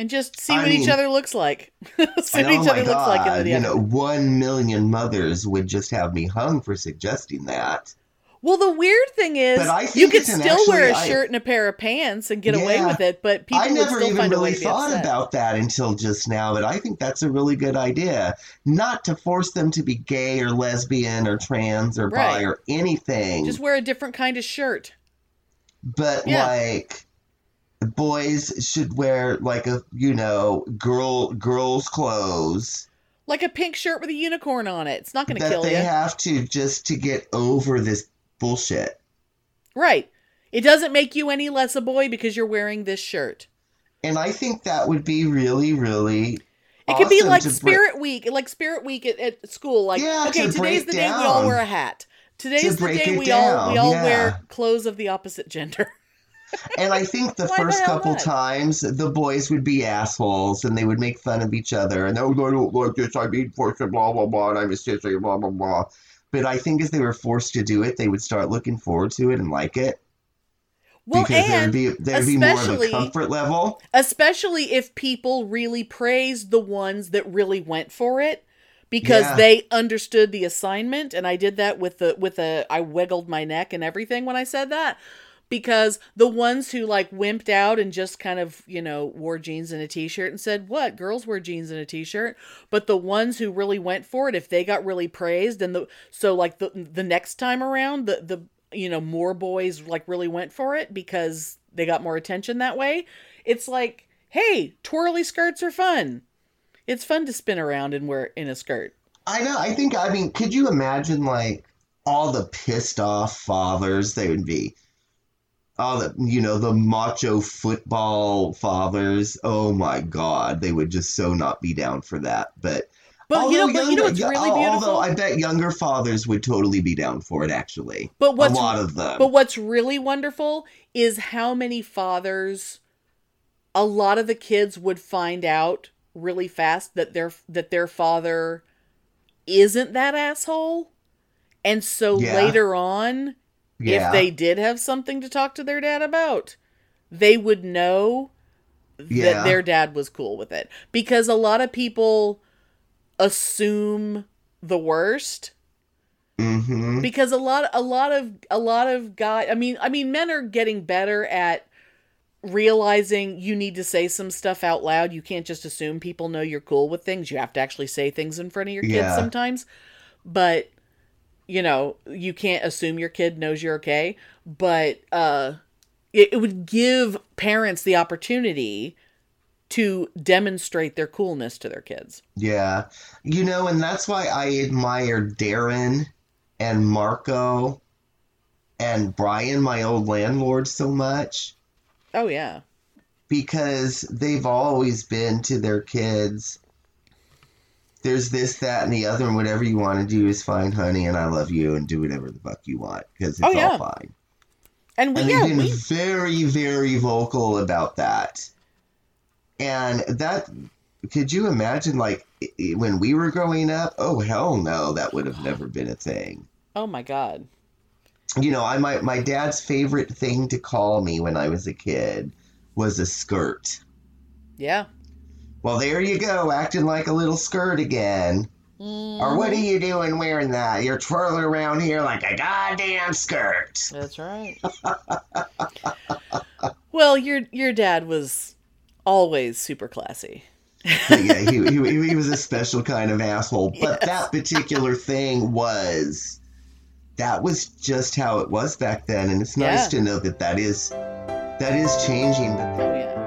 And just see I what each mean- other looks like. see what oh each my other looks like in God, the you know, one million mothers would just have me hung for suggesting that. Well, the weird thing is, you could still wear a actually- shirt and a pair of pants and get away with it, but people I would never still even find a way really thought about that until just now, but I think that's a really good idea. Not to force them to be gay or lesbian or trans or bi or anything. Just wear a different kind of shirt. but Yeah. like boys should wear like a you know girl girls clothes Like a pink shirt with a unicorn on it. It's not going to that kill they you. have to just to get over this bullshit Right. It doesn't make you any less a boy because you're wearing this shirt. and i think that would be really really It could be like Spirit Week, like Spirit Week at, at school. Like, Yeah, okay, to today's the day we all wear a hat. Today's the day we all we all yeah. wear clothes of the opposite gender. And i think the Why first couple not? times the boys would be assholes and they would make fun of each other and oh i don't like this i mean for blah blah blah and i'm a sissy blah blah blah but I think as they were forced to do it, they would start looking forward to it and like it Well, because there'd be there'd be more of a especially- comfort level. especially if people really praised the ones that really went for it because Yeah. they understood the assignment and I did that with the with a I wiggled my neck and everything when I said that because the ones who like wimped out and just kind of, you know, wore jeans and a t-shirt and said, "What? Girls wear jeans and a t-shirt." But the ones who really went for it if they got really praised and the so like the the next time around the the you know, more boys like really went for it because they got more attention that way. It's like, hey, twirly skirts are fun. It's fun to spin around and wear in a skirt. I know. I think. I mean, could you imagine like all the pissed off fathers they would be? All the you know the macho football fathers. Oh my God, they would just so not be down for that. But But you know, although but you know what's really beautiful. Although I bet younger fathers would totally be down for it. Actually, but what's a lot of them. but what's really wonderful is how many fathers a lot of the kids would find out really fast that their that their father isn't that asshole. And so Yeah. later on, yeah. if they did have something to talk to their dad about, they would know Yeah. that their dad was cool with it. Because a lot of people assume the worst hmm because a lot a lot of a lot of guys I mean I mean men are getting better at realizing you need to say some stuff out loud. You can't just assume people know you're cool with things. You have to actually say things in front of your kids Yeah. sometimes. But you know, you can't assume your kid knows you're okay, but uh it, it would give parents the opportunity to demonstrate their coolness to their kids. Yeah. You know, and that's why I admire Darren and Marco and Brian, my old landlord, so much Oh yeah. because they've always been to their kids. There's this, that, and the other, and whatever you want to do is fine, honey, and I love you, and do whatever the fuck you want because it's Oh, yeah. all fine. And we And yeah, they've been we very, very vocal about that. And that, could you imagine, like, when we were growing up? Oh, hell no, that would have never been a thing. Oh my god. You know, I my, my dad's favorite thing to call me when I was a kid was a skirt. Yeah. Well, there you go, acting like a little skirt again. Or what are Mm-hmm. you doing wearing that? You're twirling around here like a goddamn skirt. That's right. well, your your dad was always super classy. Yeah, he, he, he was a special kind of asshole. But Yes. that particular thing was, that was just how it was back then. And it's nice Yeah. to know that that is, that is changing. But Oh yeah.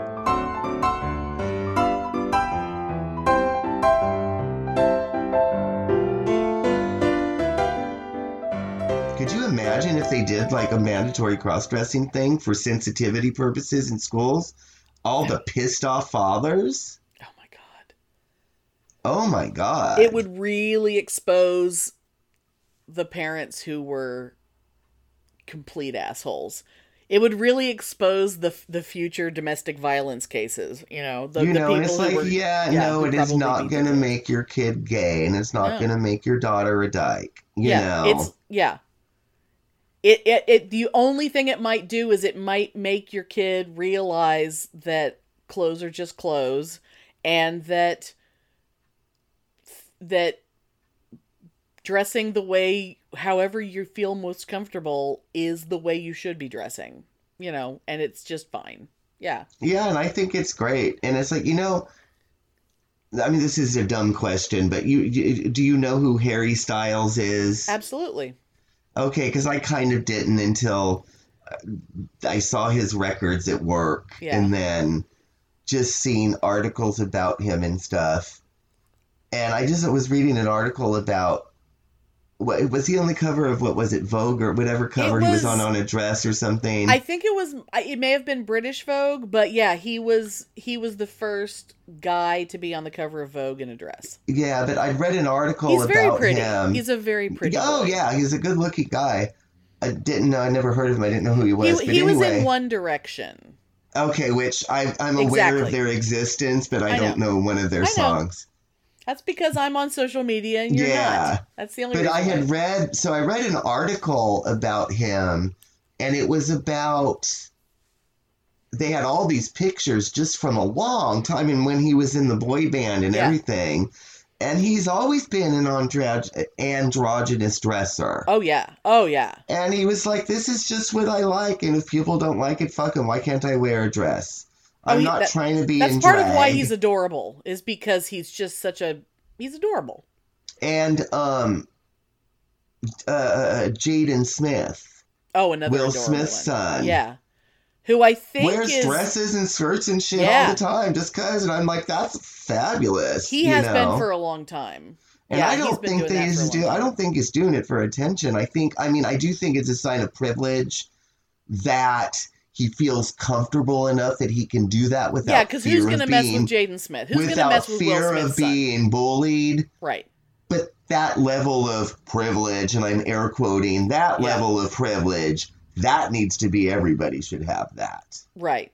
Imagine if they did like a mandatory cross dressing thing for sensitivity purposes in schools? All the pissed off fathers? Oh my god. Oh my god. It would really expose the parents who were complete assholes. It would really expose the the future domestic violence cases. You know, the, you the know, people it's like, were, yeah, yeah, no, it is not going to make your kid gay, and it's not No. going to make your daughter a dyke. You yeah, know, it's yeah. It, it it the only thing it might do is it might make your kid realize that clothes are just clothes and that that dressing the way however you feel most comfortable is the way you should be dressing. You know, and it's just fine. Yeah. Yeah, and I think it's great. And it's like, you know, I mean, this is a dumb question, but you, you do you know who Harry Styles is? Absolutely. Okay, because I kind of didn't until uh, I saw his records at work, Yeah. and then just seeing articles about him and stuff. And I just was reading an article about what was he on the cover of what was it Vogue or whatever cover he was was- on on a dress or something. I think it was it may have been British Vogue, but yeah, he was he was the first guy to be on the cover of Vogue in a dress. yeah, but I read an article He's about very pretty. him. He's a very pretty. Oh boy. yeah, he's a good-looking guy. I didn't know. I never heard of him. I didn't know who he was. He, but he anyway, was in One Direction. okay, which I, I'm aware of their existence, but I, I don't know one of their I songs. That's because I'm on social media and you're Yeah. not. That's the only But. I had read, so I read an article about him, and it was about. They had all these pictures just from a long time and when he was in the boy band and Yeah. everything. And he's always been an andro- androgynous dresser. Oh yeah. Oh yeah. And he was like, This is just what I like. And if people don't like it, fuck them. Why can't I wear a dress? I'm not that- trying to be That's in part of why he's adorable. Is because he's just such a he's adorable. And um, uh, Jaden Smith. Oh, another Will Smith's son. Yeah. Who I think wears is dresses and skirts and shit Yeah. all the time just cause and I'm like that's fabulous. he has know? been for a long time. and yeah, I don't think that he's for a do long I don't think he's doing it for attention. I think I mean I do think it's a sign of privilege that he feels comfortable enough that he can do that without Yeah, because who's fear of gonna mess being- with Jaden Smith? Who's gonna without mess with Will fear Smith's of son? being bullied. Right. But that level of privilege, and I'm air quoting that Yeah. level of privilege, that needs to be everybody should have that. Right.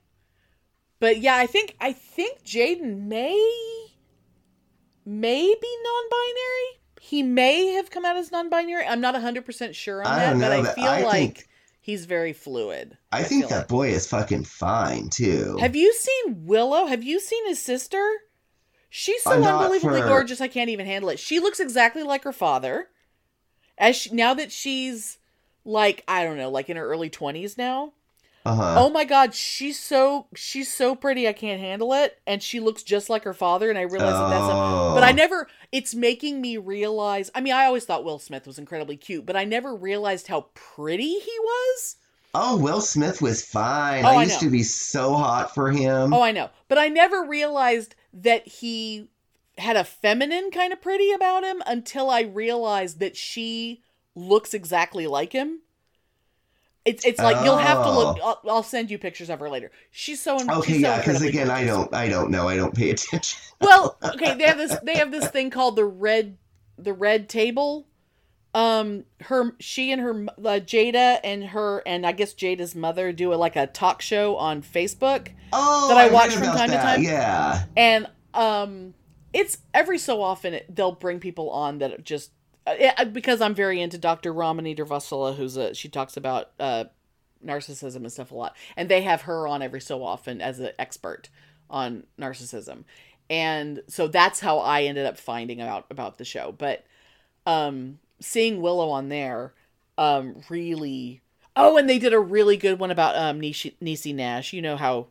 But yeah, I think I think Jaden may may be non-binary. He may have come out as non-binary. I'm not 100% sure on I that, but I feel I like he's very fluid. I think that like. boy is fucking fine too. Have you seen Willow? Have you seen his sister? She's so Uh, unbelievably for- gorgeous. I can't even handle it. She looks exactly like her father. As she, now that she's like I don't know, like in her early 20s now. Uh huh. Oh my god, she's so she's so pretty. I can't handle it, and she looks just like her father. And I realize that that's. A, but I Oh. never. It's making me realize. I mean, I always thought Will Smith was incredibly cute, but I never realized how pretty he was. Oh, Will Smith was fine. Oh, I I used know. to be so hot for him. Oh, I know, but I never realized that he had a feminine kind of pretty about him until I realized that she looks exactly like him. It's it's like you'll have to look. Oh. I'll, I'll send you pictures of her later. She's so okay, she's yeah, because incredibly again, I don't, I don't know, I don't pay attention. well okay they have this they have this thing called the red the red table um her she and her uh, jada and her and i guess jada's mother do a, like a talk show on facebook Oh, That I read watch from time to time? Yeah. and um it's every so often it, they'll bring people on that just because i'm very into dr ramani Durvasula, who's a she talks about uh narcissism and stuff a lot and they have her on every so often as an expert on narcissism and so that's how i ended up finding out about the show but um seeing willow on there um really oh and they did a really good one about um Nishi, Niecy nash you know how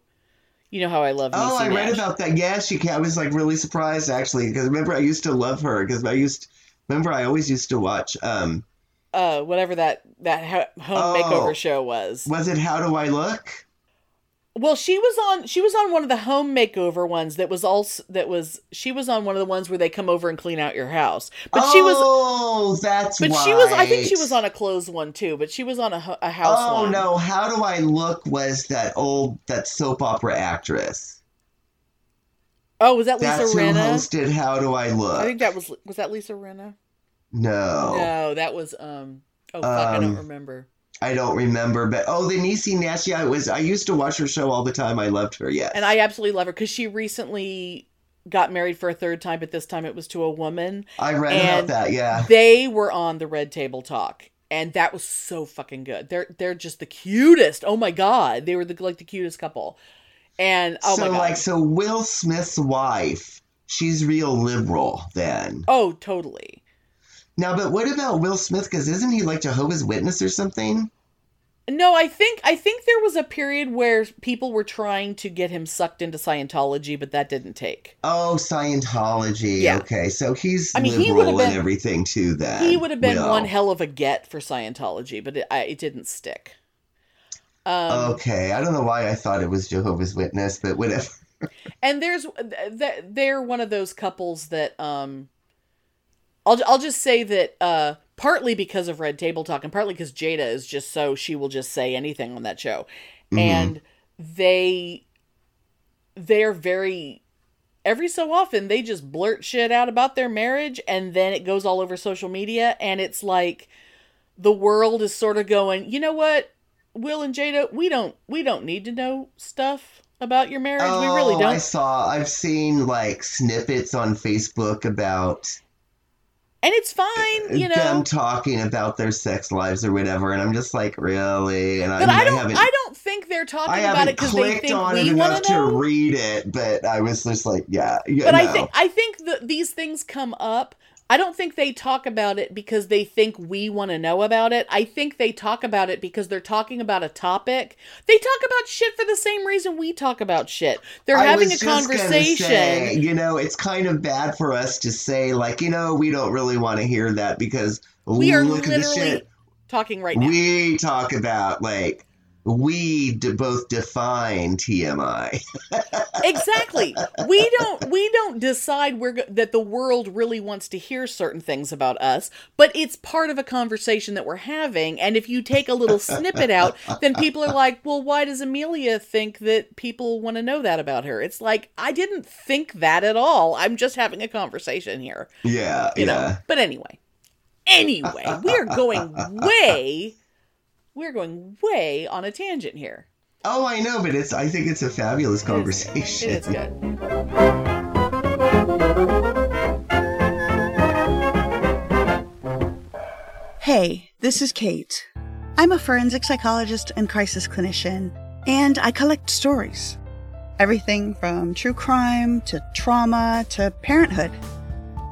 you know how i love Oh, I read about that. Yeah, she. I was like really surprised actually because remember I used to love her because I used. Remember I always used to watch. Um, uh whatever that that ho- home Oh. makeover show was. was it How Do I Look? Well, she was on she was on one of the home makeover ones that was also that was she was on one of the ones where they come over and clean out your house. But she was Oh, that's but why. she was I think she was on a closed one too, but she was on a, a house Oh one. no! How do I look? Was that old that soap opera actress? Oh, was that Lisa That's who hosted How Do I Look? I think that was was that Lisa Rinna? no, No, that was um oh fuck, I don't Um, remember. I don't remember. But oh, the Niecy Nash. Yeah, it was. I used to watch her show all the time. I loved her. Yes. And I absolutely love her cuz she recently got married for a third time, but this time it was to a woman. I read about that. Yeah. they were on the red table talk and that was so fucking good they're they're just the cutest oh my god they were the like the cutest couple and oh so my god like, so Will Smith's wife, she's real liberal then. oh totally Now, but what about Will Smith? Because isn't he like Jehovah's Witness or something? no i think i think there was a period where people were trying to get him sucked into scientology but that didn't take Oh, Scientology. Yeah. Okay, so he's I mean, he liberal would've and been- everything too. Then he would have been Will. one hell of a get for scientology but it, I, it didn't stick um Okay, I don't know why I thought it was Jehovah's Witness, but whatever. and there's th- they're one of those couples that um I'll I'll just say that uh partly because of Red Table Talk and partly because Jada is just so she will just say anything on that show. Mhm. And they they're very every so often they just blurt shit out about their marriage and then it goes all over social media and it's like the world is sort of going, "You know what? Will and Jada, we don't we don't need to know stuff about your marriage. oh, we really oh, don't. I saw. I've seen like snippets on Facebook about And it's fine, you know. them talking about their sex lives or whatever, and I'm just like, really? And But I, I don't. haven't, I don't think they're talking I about it because they think on we want to read it, but I was just like, yeah, yeah. But I think I think that these things come up. I don't think they talk about it because they think we want to know about it. I think they talk about it because they're talking about a topic. They talk about shit for the same reason we talk about shit. They're I having a conversation. say, you know, it's kind of bad for us to say, like, you know, we don't really want to hear that because we are look at the literally shit talking right now. we talk about. Like, we d- both define TMI. exactly. We don't we don't decide we're go- that the world really wants to hear certain things about us, but it's part of a conversation that we're having. And if you take a little snippet out, then people are like, "Well, why does Amelia think that people want to know that about her?" It's like I didn't think that at all. I'm just having a conversation here, yeah, you yeah. know. But anyway, anyway, we are going way, we're going way on a tangent here. Oh, I know, but it's. I think it's a fabulous conversation. It is good. Hey, this is Kate. I'm a forensic psychologist and crisis clinician, and I collect stories. Everything from true crime to trauma to parenthood.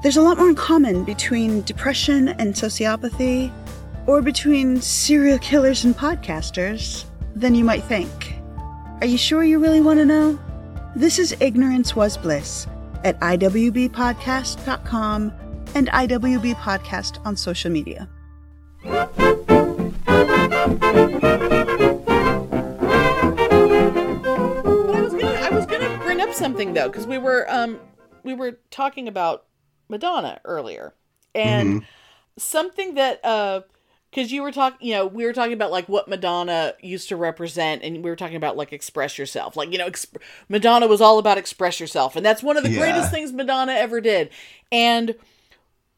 There's a lot more in common between depression and sociopathy, or between serial killers and podcasters, than you might think. Are you sure you really want to know? This is Ignorance Was Bliss at IWBpodcast.com and IWB Podcast on social media. But I was gonna I was gonna bring up something though, because we were um we were talking about Madonna earlier. And something that uh because you were talking you know, we were talking about like what Madonna used to represent and we were talking about like express yourself. Like, you know, exp- Madonna was all about express yourself. And that's one of the Yeah. greatest things Madonna ever did. And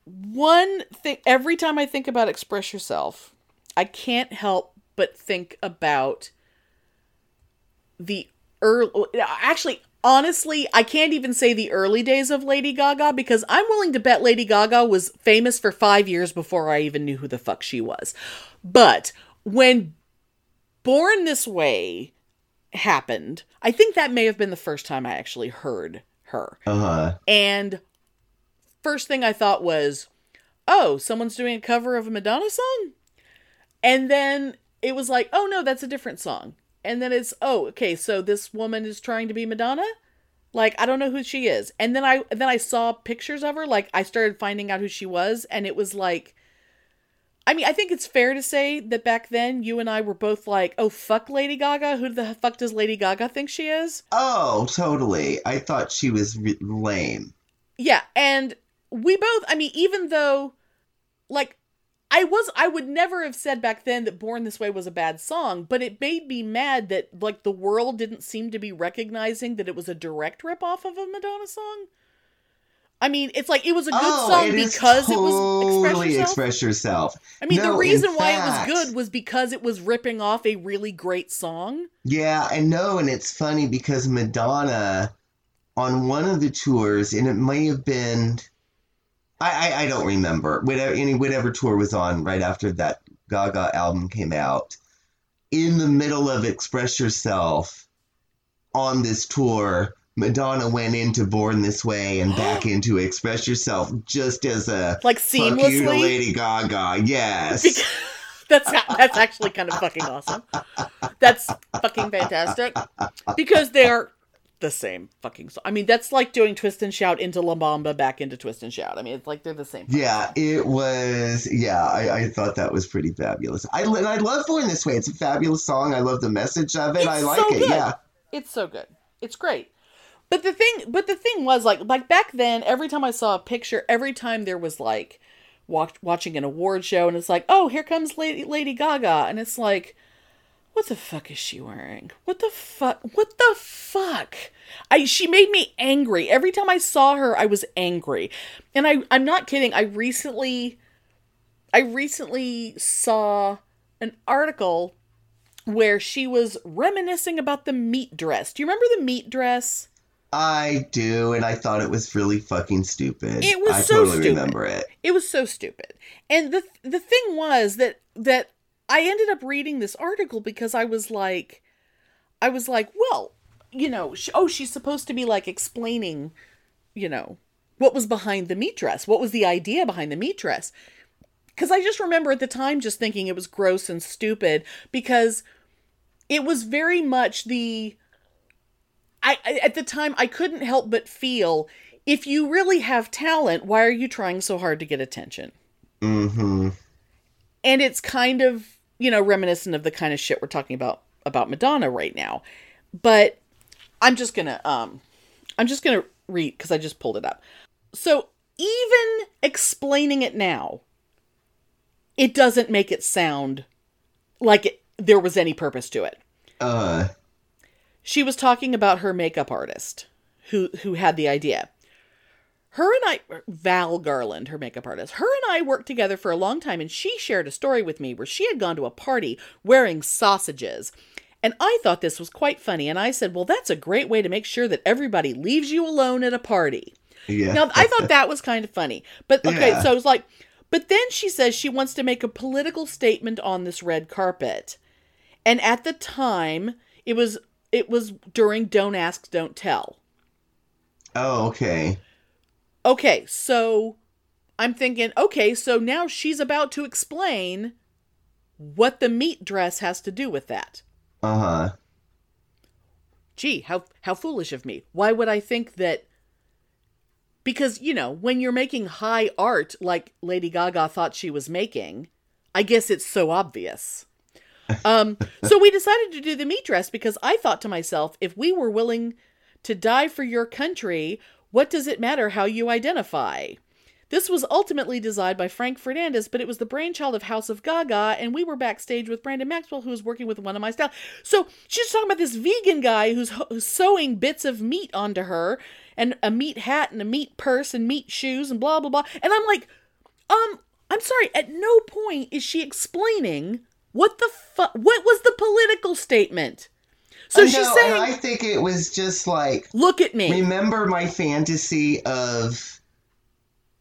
one thing every time I think about express yourself, I can't help but think about the early actually honestly i can't even say the early days of lady gaga because i'm willing to bet lady gaga was famous for five years before i even knew who the fuck she was but when born this way happened i think that may have been the first time i actually heard her Uh huh. and first thing I thought was, oh, someone's doing a cover of a Madonna song? And then it was like, oh no, that's a different song. And then it's, oh, okay, so this woman is trying to be Madonna? Like, I don't know who she is. And then I then I saw pictures of her, like I started finding out who she was, and it was like I mean, I think it's fair to say that back then you and I were both like, "Oh fuck Lady Gaga, who the fuck does Lady Gaga think she is?" Oh, totally. I thought she was lame. Yeah, and we both, I mean, even though, like, I was, I would never have said back then that Born This Way was a bad song, but it made me mad that, like, the world didn't seem to be recognizing that it was a direct ripoff of a Madonna song. I mean, it's like it was a good oh, song because it was totally express yourself. express yourself. I mean, No, the reason why fact- it was good was because it was ripping off a really great song. Yeah, I know, and it's funny because Madonna on one of the tours, and it may have been, I I, I don't remember whatever any whatever tour was on right after that Gaga album came out. In the middle of Express Yourself, on this tour, Madonna went into Born This Way and back into Express Yourself just as a Like fuck you to seamlessly. Lady Gaga. Yes. Because- that's that's actually kind of fucking awesome. That's fucking fantastic because they're the same fucking song. I mean, that's like doing Twist and Shout into La Bamba back into Twist and Shout. I mean, it's like they're the same. Yeah, it was. Yeah, I, I thought that was pretty fabulous. I and I love Born This Way. It's a fabulous song. I love the message of it. It's I like so it. good. Yeah. It's so good. It's great. But the thing, but the thing was like, like back then, every time I saw a picture, every time there was like, watch, watching an award show, and it's like, oh, here comes Lady Lady Gaga, and it's like, what the fuck is she wearing? What the fuck? What the fuck? I she made me angry every time I saw her. I was angry, and I I'm not kidding. I recently, I recently saw an article where she was reminiscing about the meat dress. Do you remember the meat dress? I do, and I thought it was really fucking stupid. It was I so totally stupid. remember it. It was so stupid. And the the thing was that that I ended up reading this article because I was like I was like, well, you know, sh- oh, she's supposed to be like explaining, you know, what was behind the meat dress. What was the idea behind the meat dress? Cuz I just remember at the time just thinking it was gross and stupid because it was very much the I, I at the time I couldn't help but feel if you really have talent, why are you trying so hard to get attention? Mm-hmm. And it's kind of, you know, reminiscent of the kind of shit we're talking about about Madonna right now. But I'm just going to um I'm just going to read cuz I just pulled it up. So, even explaining it now, it doesn't make it sound like it, there was any purpose to it. Uh, she was talking about her makeup artist who who had the idea. Her and I Val Garland, her makeup artist. Her and I worked together for a long time and she shared a story with me where she had gone to a party wearing sausages. And I thought this was quite funny and I said, "Well, that's a great way to make sure that everybody leaves you alone at a party." yeah. Now, I thought that was kind of funny. But okay, Yeah. so I was like, but then she says she wants to make a political statement on this red carpet. And at the time, it was it was during Don't Ask, Don't Tell. oh, okay. Okay, so I'm thinking, okay, so now she's about to explain what the meat dress has to do with that. Uh huh. gee, how how foolish of me. Why would I think that because, you know, when you're making high art like Lady Gaga thought she was making, I guess it's so obvious. Um, so we decided to do the meat dress because I thought to myself, if we were willing to die for your country, what does it matter how you identify? This was ultimately designed by Franc Fernandez, but it was the brainchild of House of Gaga, and we were backstage with Brandon Maxwell, who was working with one of my style. So she's talking about this vegan guy who's, who's sewing bits of meat onto her, and a meat hat, and a meat purse, and meat shoes, and blah blah blah. And I'm like, um, I'm sorry. At no point is she explaining what the fuck. What was the political statement? So I she's know, saying, and I think it was just like "Look at me." remember my fantasy of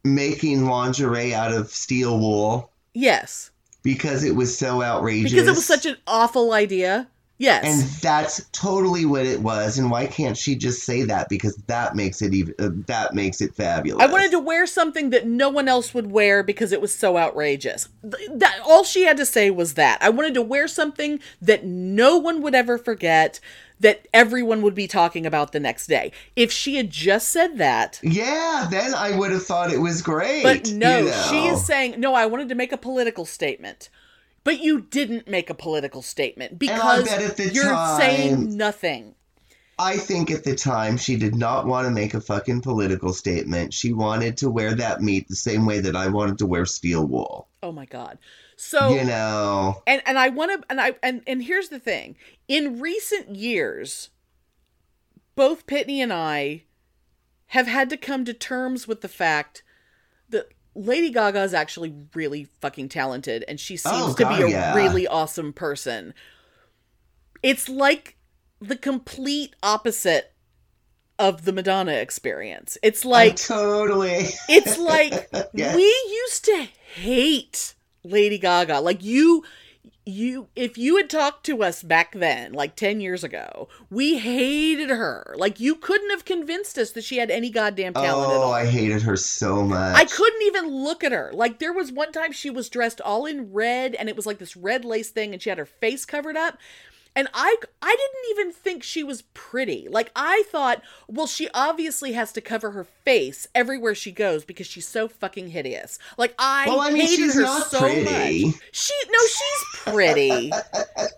making lingerie out of steel wool yes, because it was so outrageous. because it was such an awful idea. Yes. and that's totally what it was. And why can't she just say that? Because that makes it even uh, that makes it fabulous. I wanted to wear something that no one else would wear because it was so outrageous. Th- That all she had to say was that. I wanted to wear something that no one would ever forget, that everyone would be talking about the next day. If she had just said that, Yeah, then I would have thought it was great. but no, you know? she is saying, "No, I wanted to make a political statement." But you didn't make a political statement because bet at the you're time- saying nothing. I think at the time she did not want to make a fucking political statement. She wanted to wear that meat the same way that I wanted to wear steel wool. Oh my god. So you know, and and I want to and I and and here's the thing. In recent years, both Pitney and I have had to come to terms with the fact that Lady Gaga is actually really fucking talented and she oh, seems Oh, to be a yeah. really awesome person. It's like the complete opposite of the Madonna experience. It's I like totally. it's like Yes. we used to hate Lady Gaga. Like you you if you had talked to us back then, like 10 years ago, we hated her. Like you couldn't have convinced us that she had any goddamn talent at Oh, all. I hated her so much. I couldn't even look at her. Like there was one time she was dressed all in red and it was like this red lace thing and she had her face covered up. And I I didn't even think she was pretty. Like I thought, well she obviously has to cover her face everywhere she goes because she's so fucking hideous. Like I, Well, I mean, hated she's her so pretty. much. She no, she's pretty.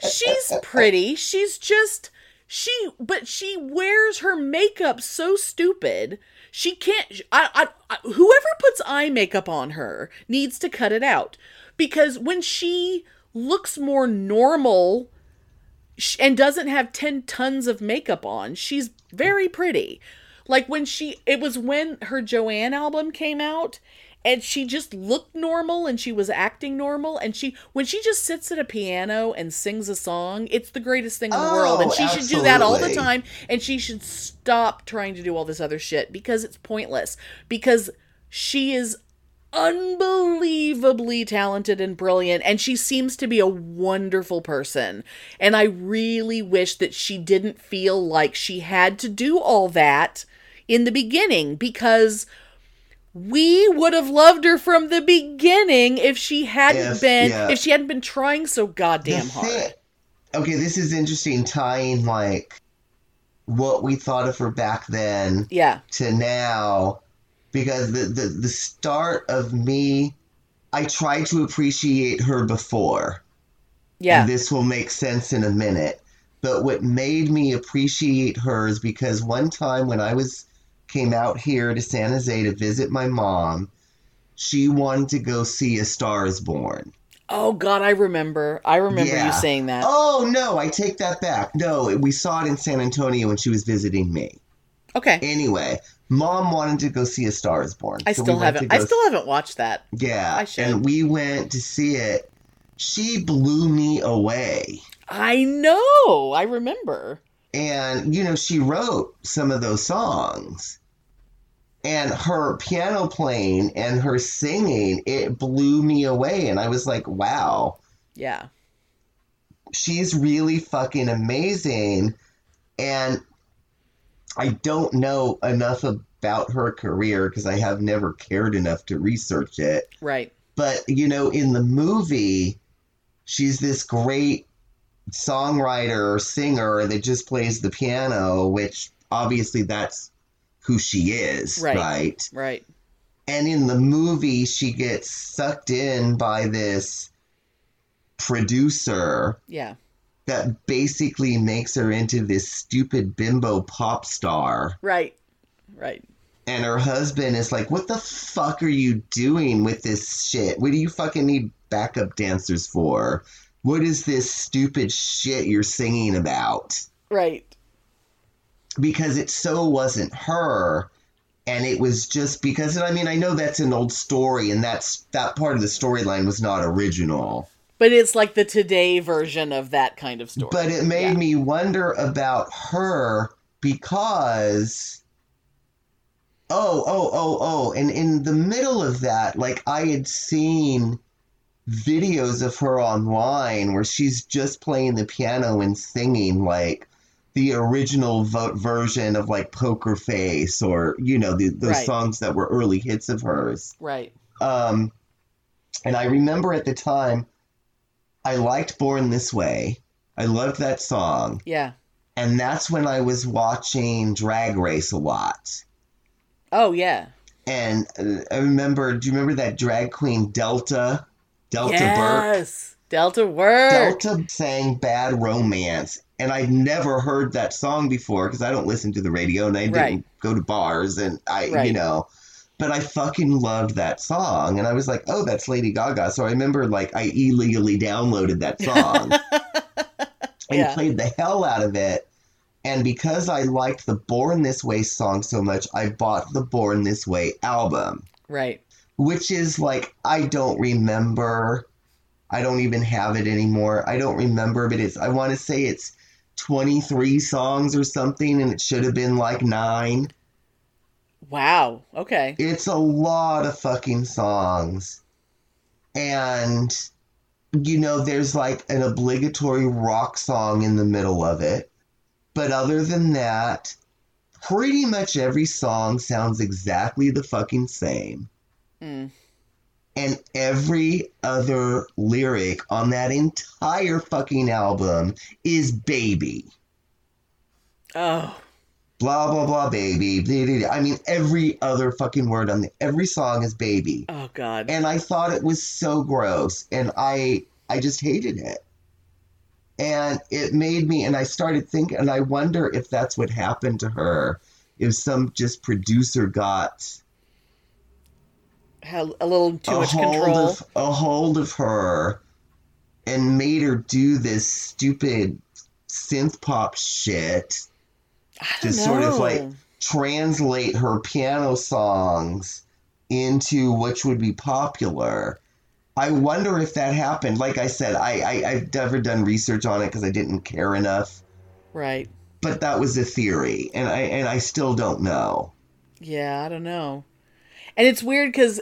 she's pretty. She's just she but she wears her makeup so stupid she can't I, I, I whoever puts eye makeup on her needs to cut it out because when she looks more normal and doesn't have 10 tons of makeup on she's very pretty Like when she, it was when her Joanne album came out and she just looked normal and she was acting normal. And she, when she just sits at a piano and sings a song, it's the greatest thing in the world. And Oh, she should do that all the oh, time. And she should stop trying to do all this other shit because it's pointless. Because she is unbelievably talented and brilliant and she seems to be a wonderful person. And i really wish that she didn't feel like she had to do all that in the beginning because we would have loved her from the beginning if she hadn't If- been yeah. if she hadn't been trying so goddamn hard. Okay, this is interesting tying like what we thought of her back then yeah. to now because the, the the start of me I tried to appreciate her before. yeah And this will make sense in a minute. But what made me appreciate her is because one time when I was came out here to San Jose to visit my mom, she wanted to go see A Star is Born. oh god i remember i remember you saying that Oh no, I take that back. No, we saw it in San Antonio when she was visiting me. Okay Anyway, mom wanted to go see A Star is Born. i so still went haven't i still haven't watched that Yeah, I should. and we went to see it. She blew me away. i know i remember And, you know, she wrote some of those songs. And her piano playing and her singing, it blew me away. And I was like, wow, yeah she's really fucking amazing. And I don't know enough about her career because I have never cared enough to research it. right But, you know, in the movie, she's this great songwriter or singer that just plays the piano, which obviously that's who she is, Right. right? right And in the movie, she gets sucked in by this producer yeah that basically makes her into this stupid bimbo pop star. Right. Right. And her husband is like, What the fuck are you doing with this shit? What do you fucking need backup dancers for? What is this stupid shit you're singing about? Right. Because it so wasn't her. And it was just because, and I mean, I know that's an old story, and that's that part of the storyline was not original. But it's like the today version of that kind of story. But it made Yeah. me wonder about her because oh, oh, oh, oh, and in the middle of that, like I had seen videos of her online where she's just playing the piano and singing like the original vo- version of like Poker Face or you know the, those Right. songs that were early hits of hers. Right. Um, and I remember at the time, I liked Born This Way. I loved that song. Yeah. And that's when I was watching Drag Race a lot. Oh yeah. And uh, I remember, do you remember that drag queen Delta? Delta Burke? yes. Delta Work. Delta sang Bad Romance. And I'd never heard that song before because I don't listen to the radio and I didn't Right. go to bars and I, you know, but I fucking loved that song. And I was like, oh, that's Lady Gaga. So I remember like I illegally downloaded that song and Yeah. played the hell out of it. And because I liked the Born This Way song so much, I bought the Born This Way album, Right. which is like, I don't remember. I don't even have it anymore. I don't remember, but it's, I want to say it's 23 songs or something, and it should have been like nine. Wow. Okay. It's a lot of fucking songs. And, you know, there's like an obligatory rock song in the middle of it. But other than that, pretty much every song sounds exactly the fucking same. Mm. And every other lyric on that entire fucking album is baby. Oh. Blah, blah, blah, baby. blah, blah, blah. I mean, every other fucking word on the, every song is baby. Oh God. and I thought it was so gross, and I I just hated it. And it made me, and I started thinking, and I wonder if that's what happened to her, if some just producer got Had a little too a much control. of a hold of her, and made her do this stupid synth pop shit. I don't sort of like translate her piano songs into which would be popular. I wonder if that happened. Like I said, I, I I've never done research on it because I didn't care enough. Right. But that was a theory, and I and I still don't know. Yeah, I don't know. And it's weird because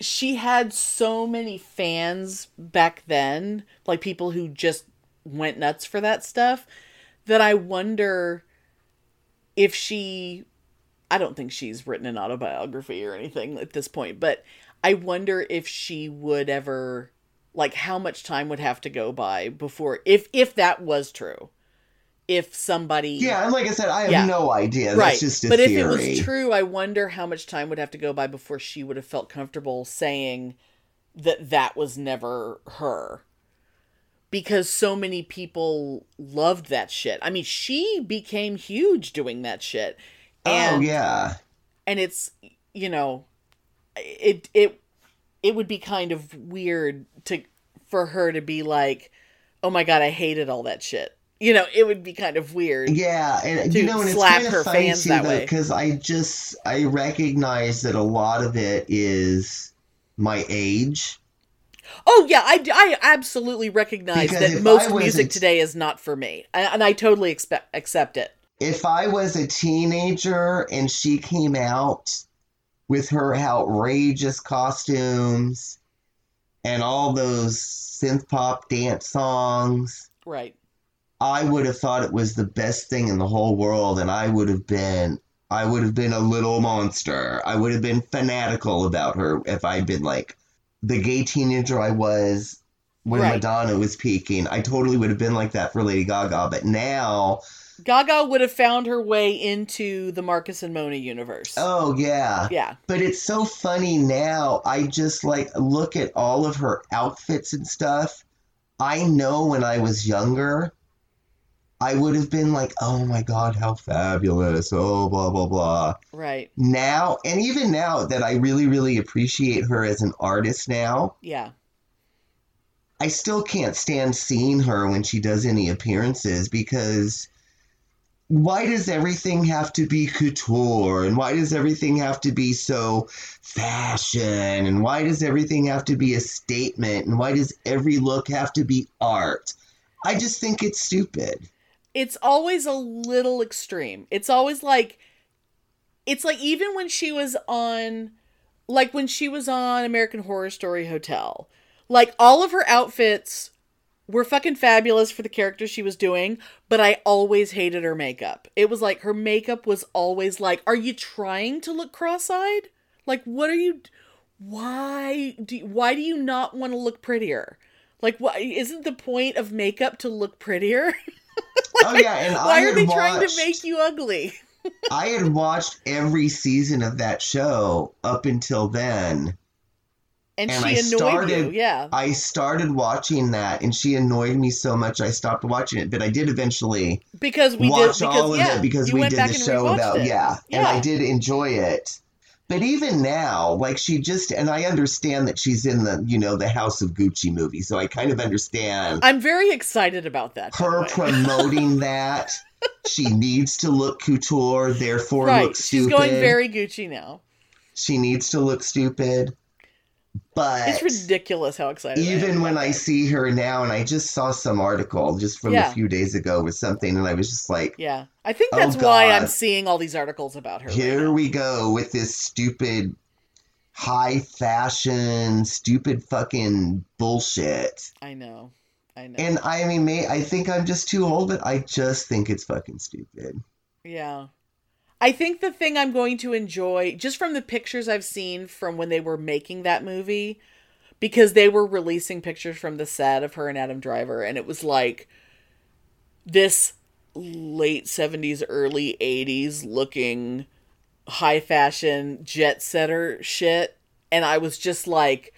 she had so many fans back then, like people who just went nuts for that stuff, that I wonder if she. I don't think she's written an autobiography or anything at this point, but I wonder if she would ever. Like, how much time would have to go by before. If, if that was true. If somebody. Yeah, and like I said, I have Yeah. no idea. That's right. just a but theory. if it was true, I wonder how much time would have to go by before she would have felt comfortable saying that that was never her. Because so many people loved that shit. I mean, she became huge doing that shit. Oh, and, oh yeah. and it's you know, it it it would be kind of weird to for her to be like, "Oh my god, I hated all that shit." You know, it would be kind of weird. Yeah, and you know, and it's slap kind her of funny fans too, that though, way. because I just I recognize that a lot of it is my age. Oh yeah, I, I absolutely recognize Because that most music a- today is not for me, and, and I totally expect accept it. If I was a teenager and she came out with her outrageous costumes and all those synth pop dance songs, Right. I would have thought it was the best thing in the whole world, and I would have been. I would have been a little monster. I would have been fanatical about her if I'd been like the gay teenager I was when Right. Madonna was peaking. I totally would have been like that for Lady Gaga. But now, Gaga would have found her way into the Marcus and Mona universe. oh yeah. Yeah. But it's so funny now. I just like look at all of her outfits and stuff. I know when I was younger, I would have been like, oh my God, how fabulous. Oh, blah, blah, blah. Right. Now, and even now that I really, really appreciate her as an artist now, Yeah. I still can't stand seeing her when she does any appearances because why does everything have to be couture and why does everything have to be so fashion and why does everything have to be a statement and why does every look have to be art? I just think it's stupid. It's always a little extreme. It's always like it's like even when she was on like when she was on American Horror Story Hotel, like all of her outfits were fucking fabulous for the character she was doing, but I always hated her makeup. It was like her makeup was always like, are you trying to look cross-eyed? Like what are you why do why do you not want to look prettier? Like what isn't the point of makeup to look prettier? Oh yeah, and I why are they trying to make you ugly? I had watched every season of that show up until then. And, And she I annoyed you. started- Yeah. I started watching that and she annoyed me so much I stopped watching it, but I did eventually Because we watch did because all of yeah, it because we did the show about it. yeah, Yeah. and I did enjoy it. But even now, like she just and I understand that she's in the, you know, the House of Gucci movie, so I kind of understand I'm very excited about that. her promoting that. She needs to look couture, therefore right. look She's stupid. going very Gucci now. She needs to look stupid. But It's ridiculous how excited I even when about I see her now, and I just saw some article just from Yeah. a few days ago with something, and I was just like, Yeah. I think Oh, that's why I'm seeing all these articles about her. here now. we go with this stupid high fashion, stupid fucking bullshit. I know. I know. And I mean, may I think I'm just too old, but I just think it's fucking stupid. Yeah. I think the thing I'm going to enjoy, just from the pictures I've seen from when they were making that movie, because they were releasing pictures from the set of her and Adam Driver, and it was like this late 70s, early 80s looking high fashion jet setter shit. And I was just like,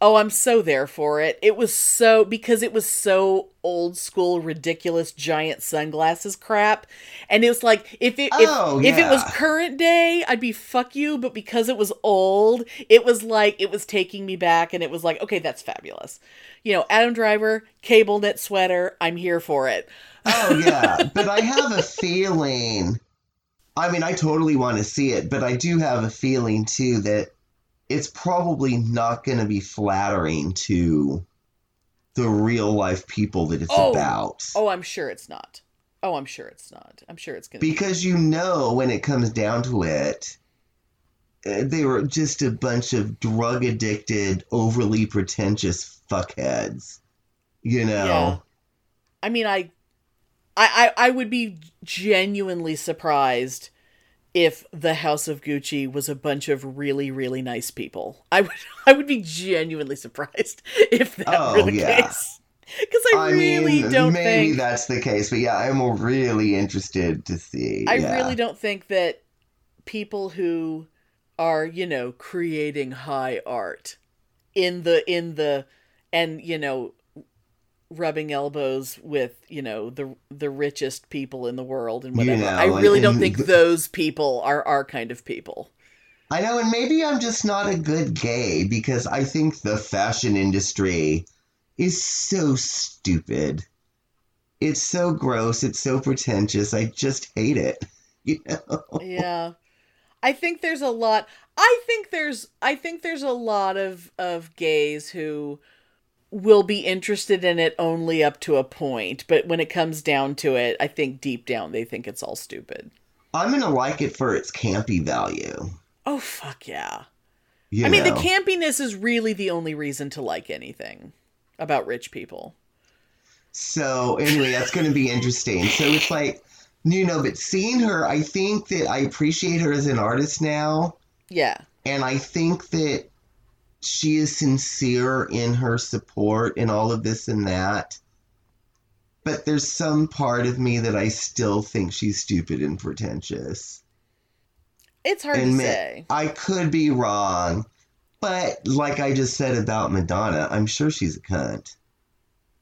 Oh, I'm so there for it. It was so because it was so old school, ridiculous giant sunglasses crap. And it was like if it if, Oh, if it was current day, I'd be fuck you, but because it was old, it was like it was taking me back and it was like, okay, that's fabulous. You know, Adam Driver, cable knit sweater, I'm here for it. Oh yeah, but I have a feeling. I mean, I totally want to see it, but I do have a feeling too that it's probably not going to be flattering to the real life people that it's Oh. about. Oh, I'm sure it's not. Oh, I'm sure it's not. I'm sure it's gonna. be. Because you know, when it comes down to it, uh, they were just a bunch of drug addicted, overly pretentious fuckheads. You know? Yeah. I mean, I, I, I would be genuinely surprised if the House of Gucci was a bunch of really, really nice people. I would, I would be genuinely surprised if that Oh, were the yeah. case. Because I, really mean, don't maybe think. that's the case, but yeah, I'm really interested to see. I yeah. really don't think that people who are, you know, creating high art in the in the and you know rubbing elbows with, you know, the the richest people in the world and whatever. I really don't think those people are our kind of people. I know, and maybe I'm just not a good gay because I think the fashion industry is so stupid. It's so gross. It's so pretentious. I just hate it. You know? yeah i think there's a lot i think there's i think there's a lot of of gays who will be interested in it only up to a point but when it comes down to it i think deep down they think it's all stupid. I'm gonna like it for its campy value. oh fuck yeah. You i mean the campiness is really the only reason to like anything about rich people. So anyway, that's going to be interesting. So it's like, you know, but seeing her, I think that I appreciate her as an artist now, yeah. And I think that she is sincere in her support and all of this and that. But there's some part of me that I still think she's stupid and pretentious. it's hard and to ma- say I could be wrong, but like I just said about Madonna, I'm sure she's a cunt.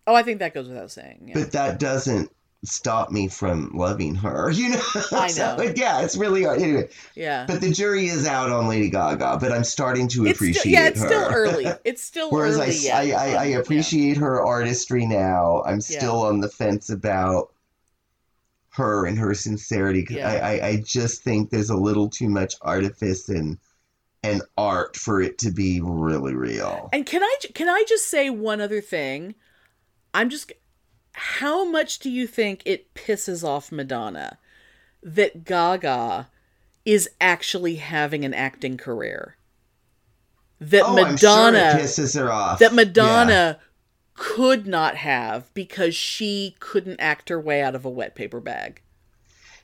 oh i think that goes without saying yeah. but that doesn't stop me from loving her you know I So, know. yeah it's really hard anyway yeah but the jury is out on lady gaga but i'm starting to it's appreciate still, yeah it's her still early it's still whereas early I, yet. I, I, I Yeah. appreciate her artistry now i'm Yeah. still on the fence about her and her sincerity 'cause Yeah. I, I, I just think there's a little too much artifice and and art for it to be really real And can I can I just say one other thing? I'm just how much do you think it pisses off Madonna that Gaga is actually having an acting career? That oh Madonna sure pisses her off that Yeah. Madonna could not have because she couldn't act her way out of a wet paper bag.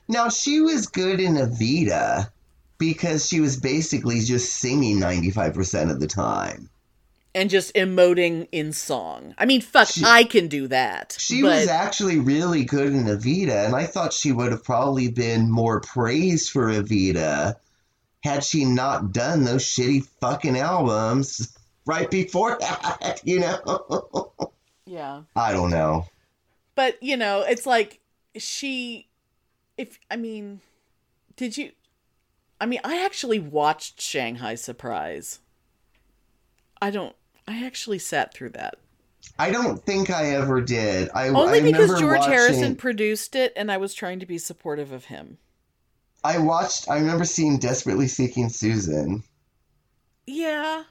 Now she was good in Evita because she was basically just singing 95% of the time. And just emoting in song. I mean, fuck, She- I can do that. She but was actually really good in Evita, and I thought she would have probably been more praised for Evita had she not done those shitty fucking albums right before that, you know? yeah. I don't know. but you know it's like she if i mean did you i mean i actually watched shanghai surprise i don't i actually sat through that I don't think I ever did. I only I because george watching- harrison produced it and i was trying to be supportive of him I watched. I remember seeing "Desperately Seeking Susan." yeah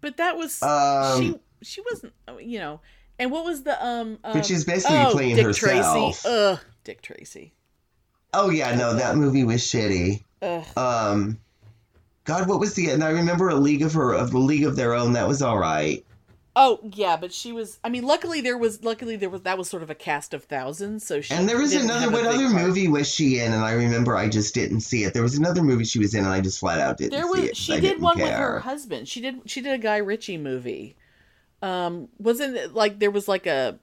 but that was Um, she she wasn't you know and what was the um, um But she's basically oh, playing dick herself. tracy ugh dick tracy Oh yeah, no, that movie was shitty. ugh Um, God, what was the? And I remember a League of Her of the League of Their Own. That was all right. Oh yeah, but she was. I mean, luckily there was. Luckily there was. That was sort of a cast of thousands. So she. And there was another. What other part. movie was she in? And I remember I just didn't see it. There was another movie she was in, and I just flat out didn't There see was. She I did didn't one with her husband. She did. She did a Guy Ritchie movie. Um, wasn't it like there was like a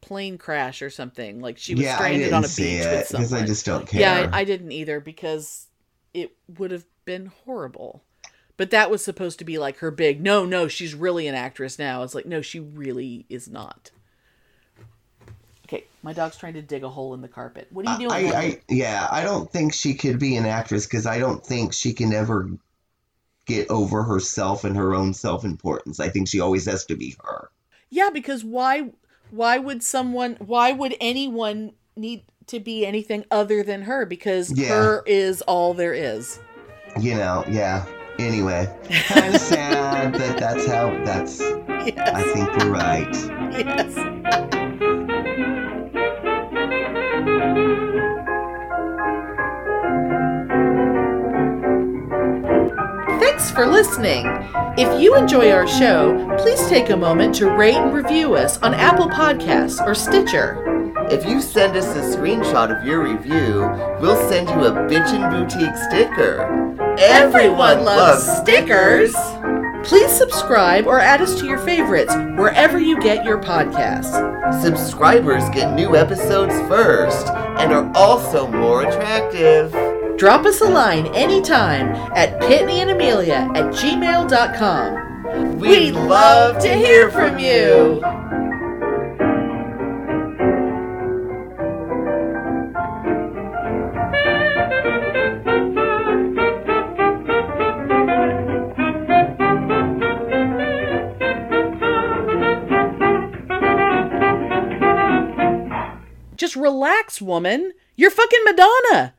plane crash or something? Like she was yeah, I stranded didn't on a see beach it with someone. because I just don't care. Yeah, I, I didn't either because it would have been horrible. But that was supposed to be like her big. No, no, she's really an actress now. It's like no, she really is not. Okay, my dog's trying to dig a hole in the carpet. What are you I, doing? I, yeah, I don't think she could be an actress because I don't think she can ever get over herself and her own self importance. I think she always has to be her. Yeah, because why why would someone why would anyone need to be anything other than her because Yeah. her is all there is. You know, yeah. Anyway, kind of sad that that's how that's. Yes. I think you're right. Yes. Thanks for listening. If you enjoy our show, please take a moment to rate and review us on Apple Podcasts or Stitcher. If you send us a screenshot of your review, we'll send you a Bitchin' Boutique sticker. Everyone loves stickers. Please subscribe or add us to your favorites wherever you get your podcasts. Subscribers get new episodes first and are also more attractive. Drop us a line anytime at pitneyandamelia at gmail.com. We'd love to hear from you. Relax, woman. You're fucking Madonna.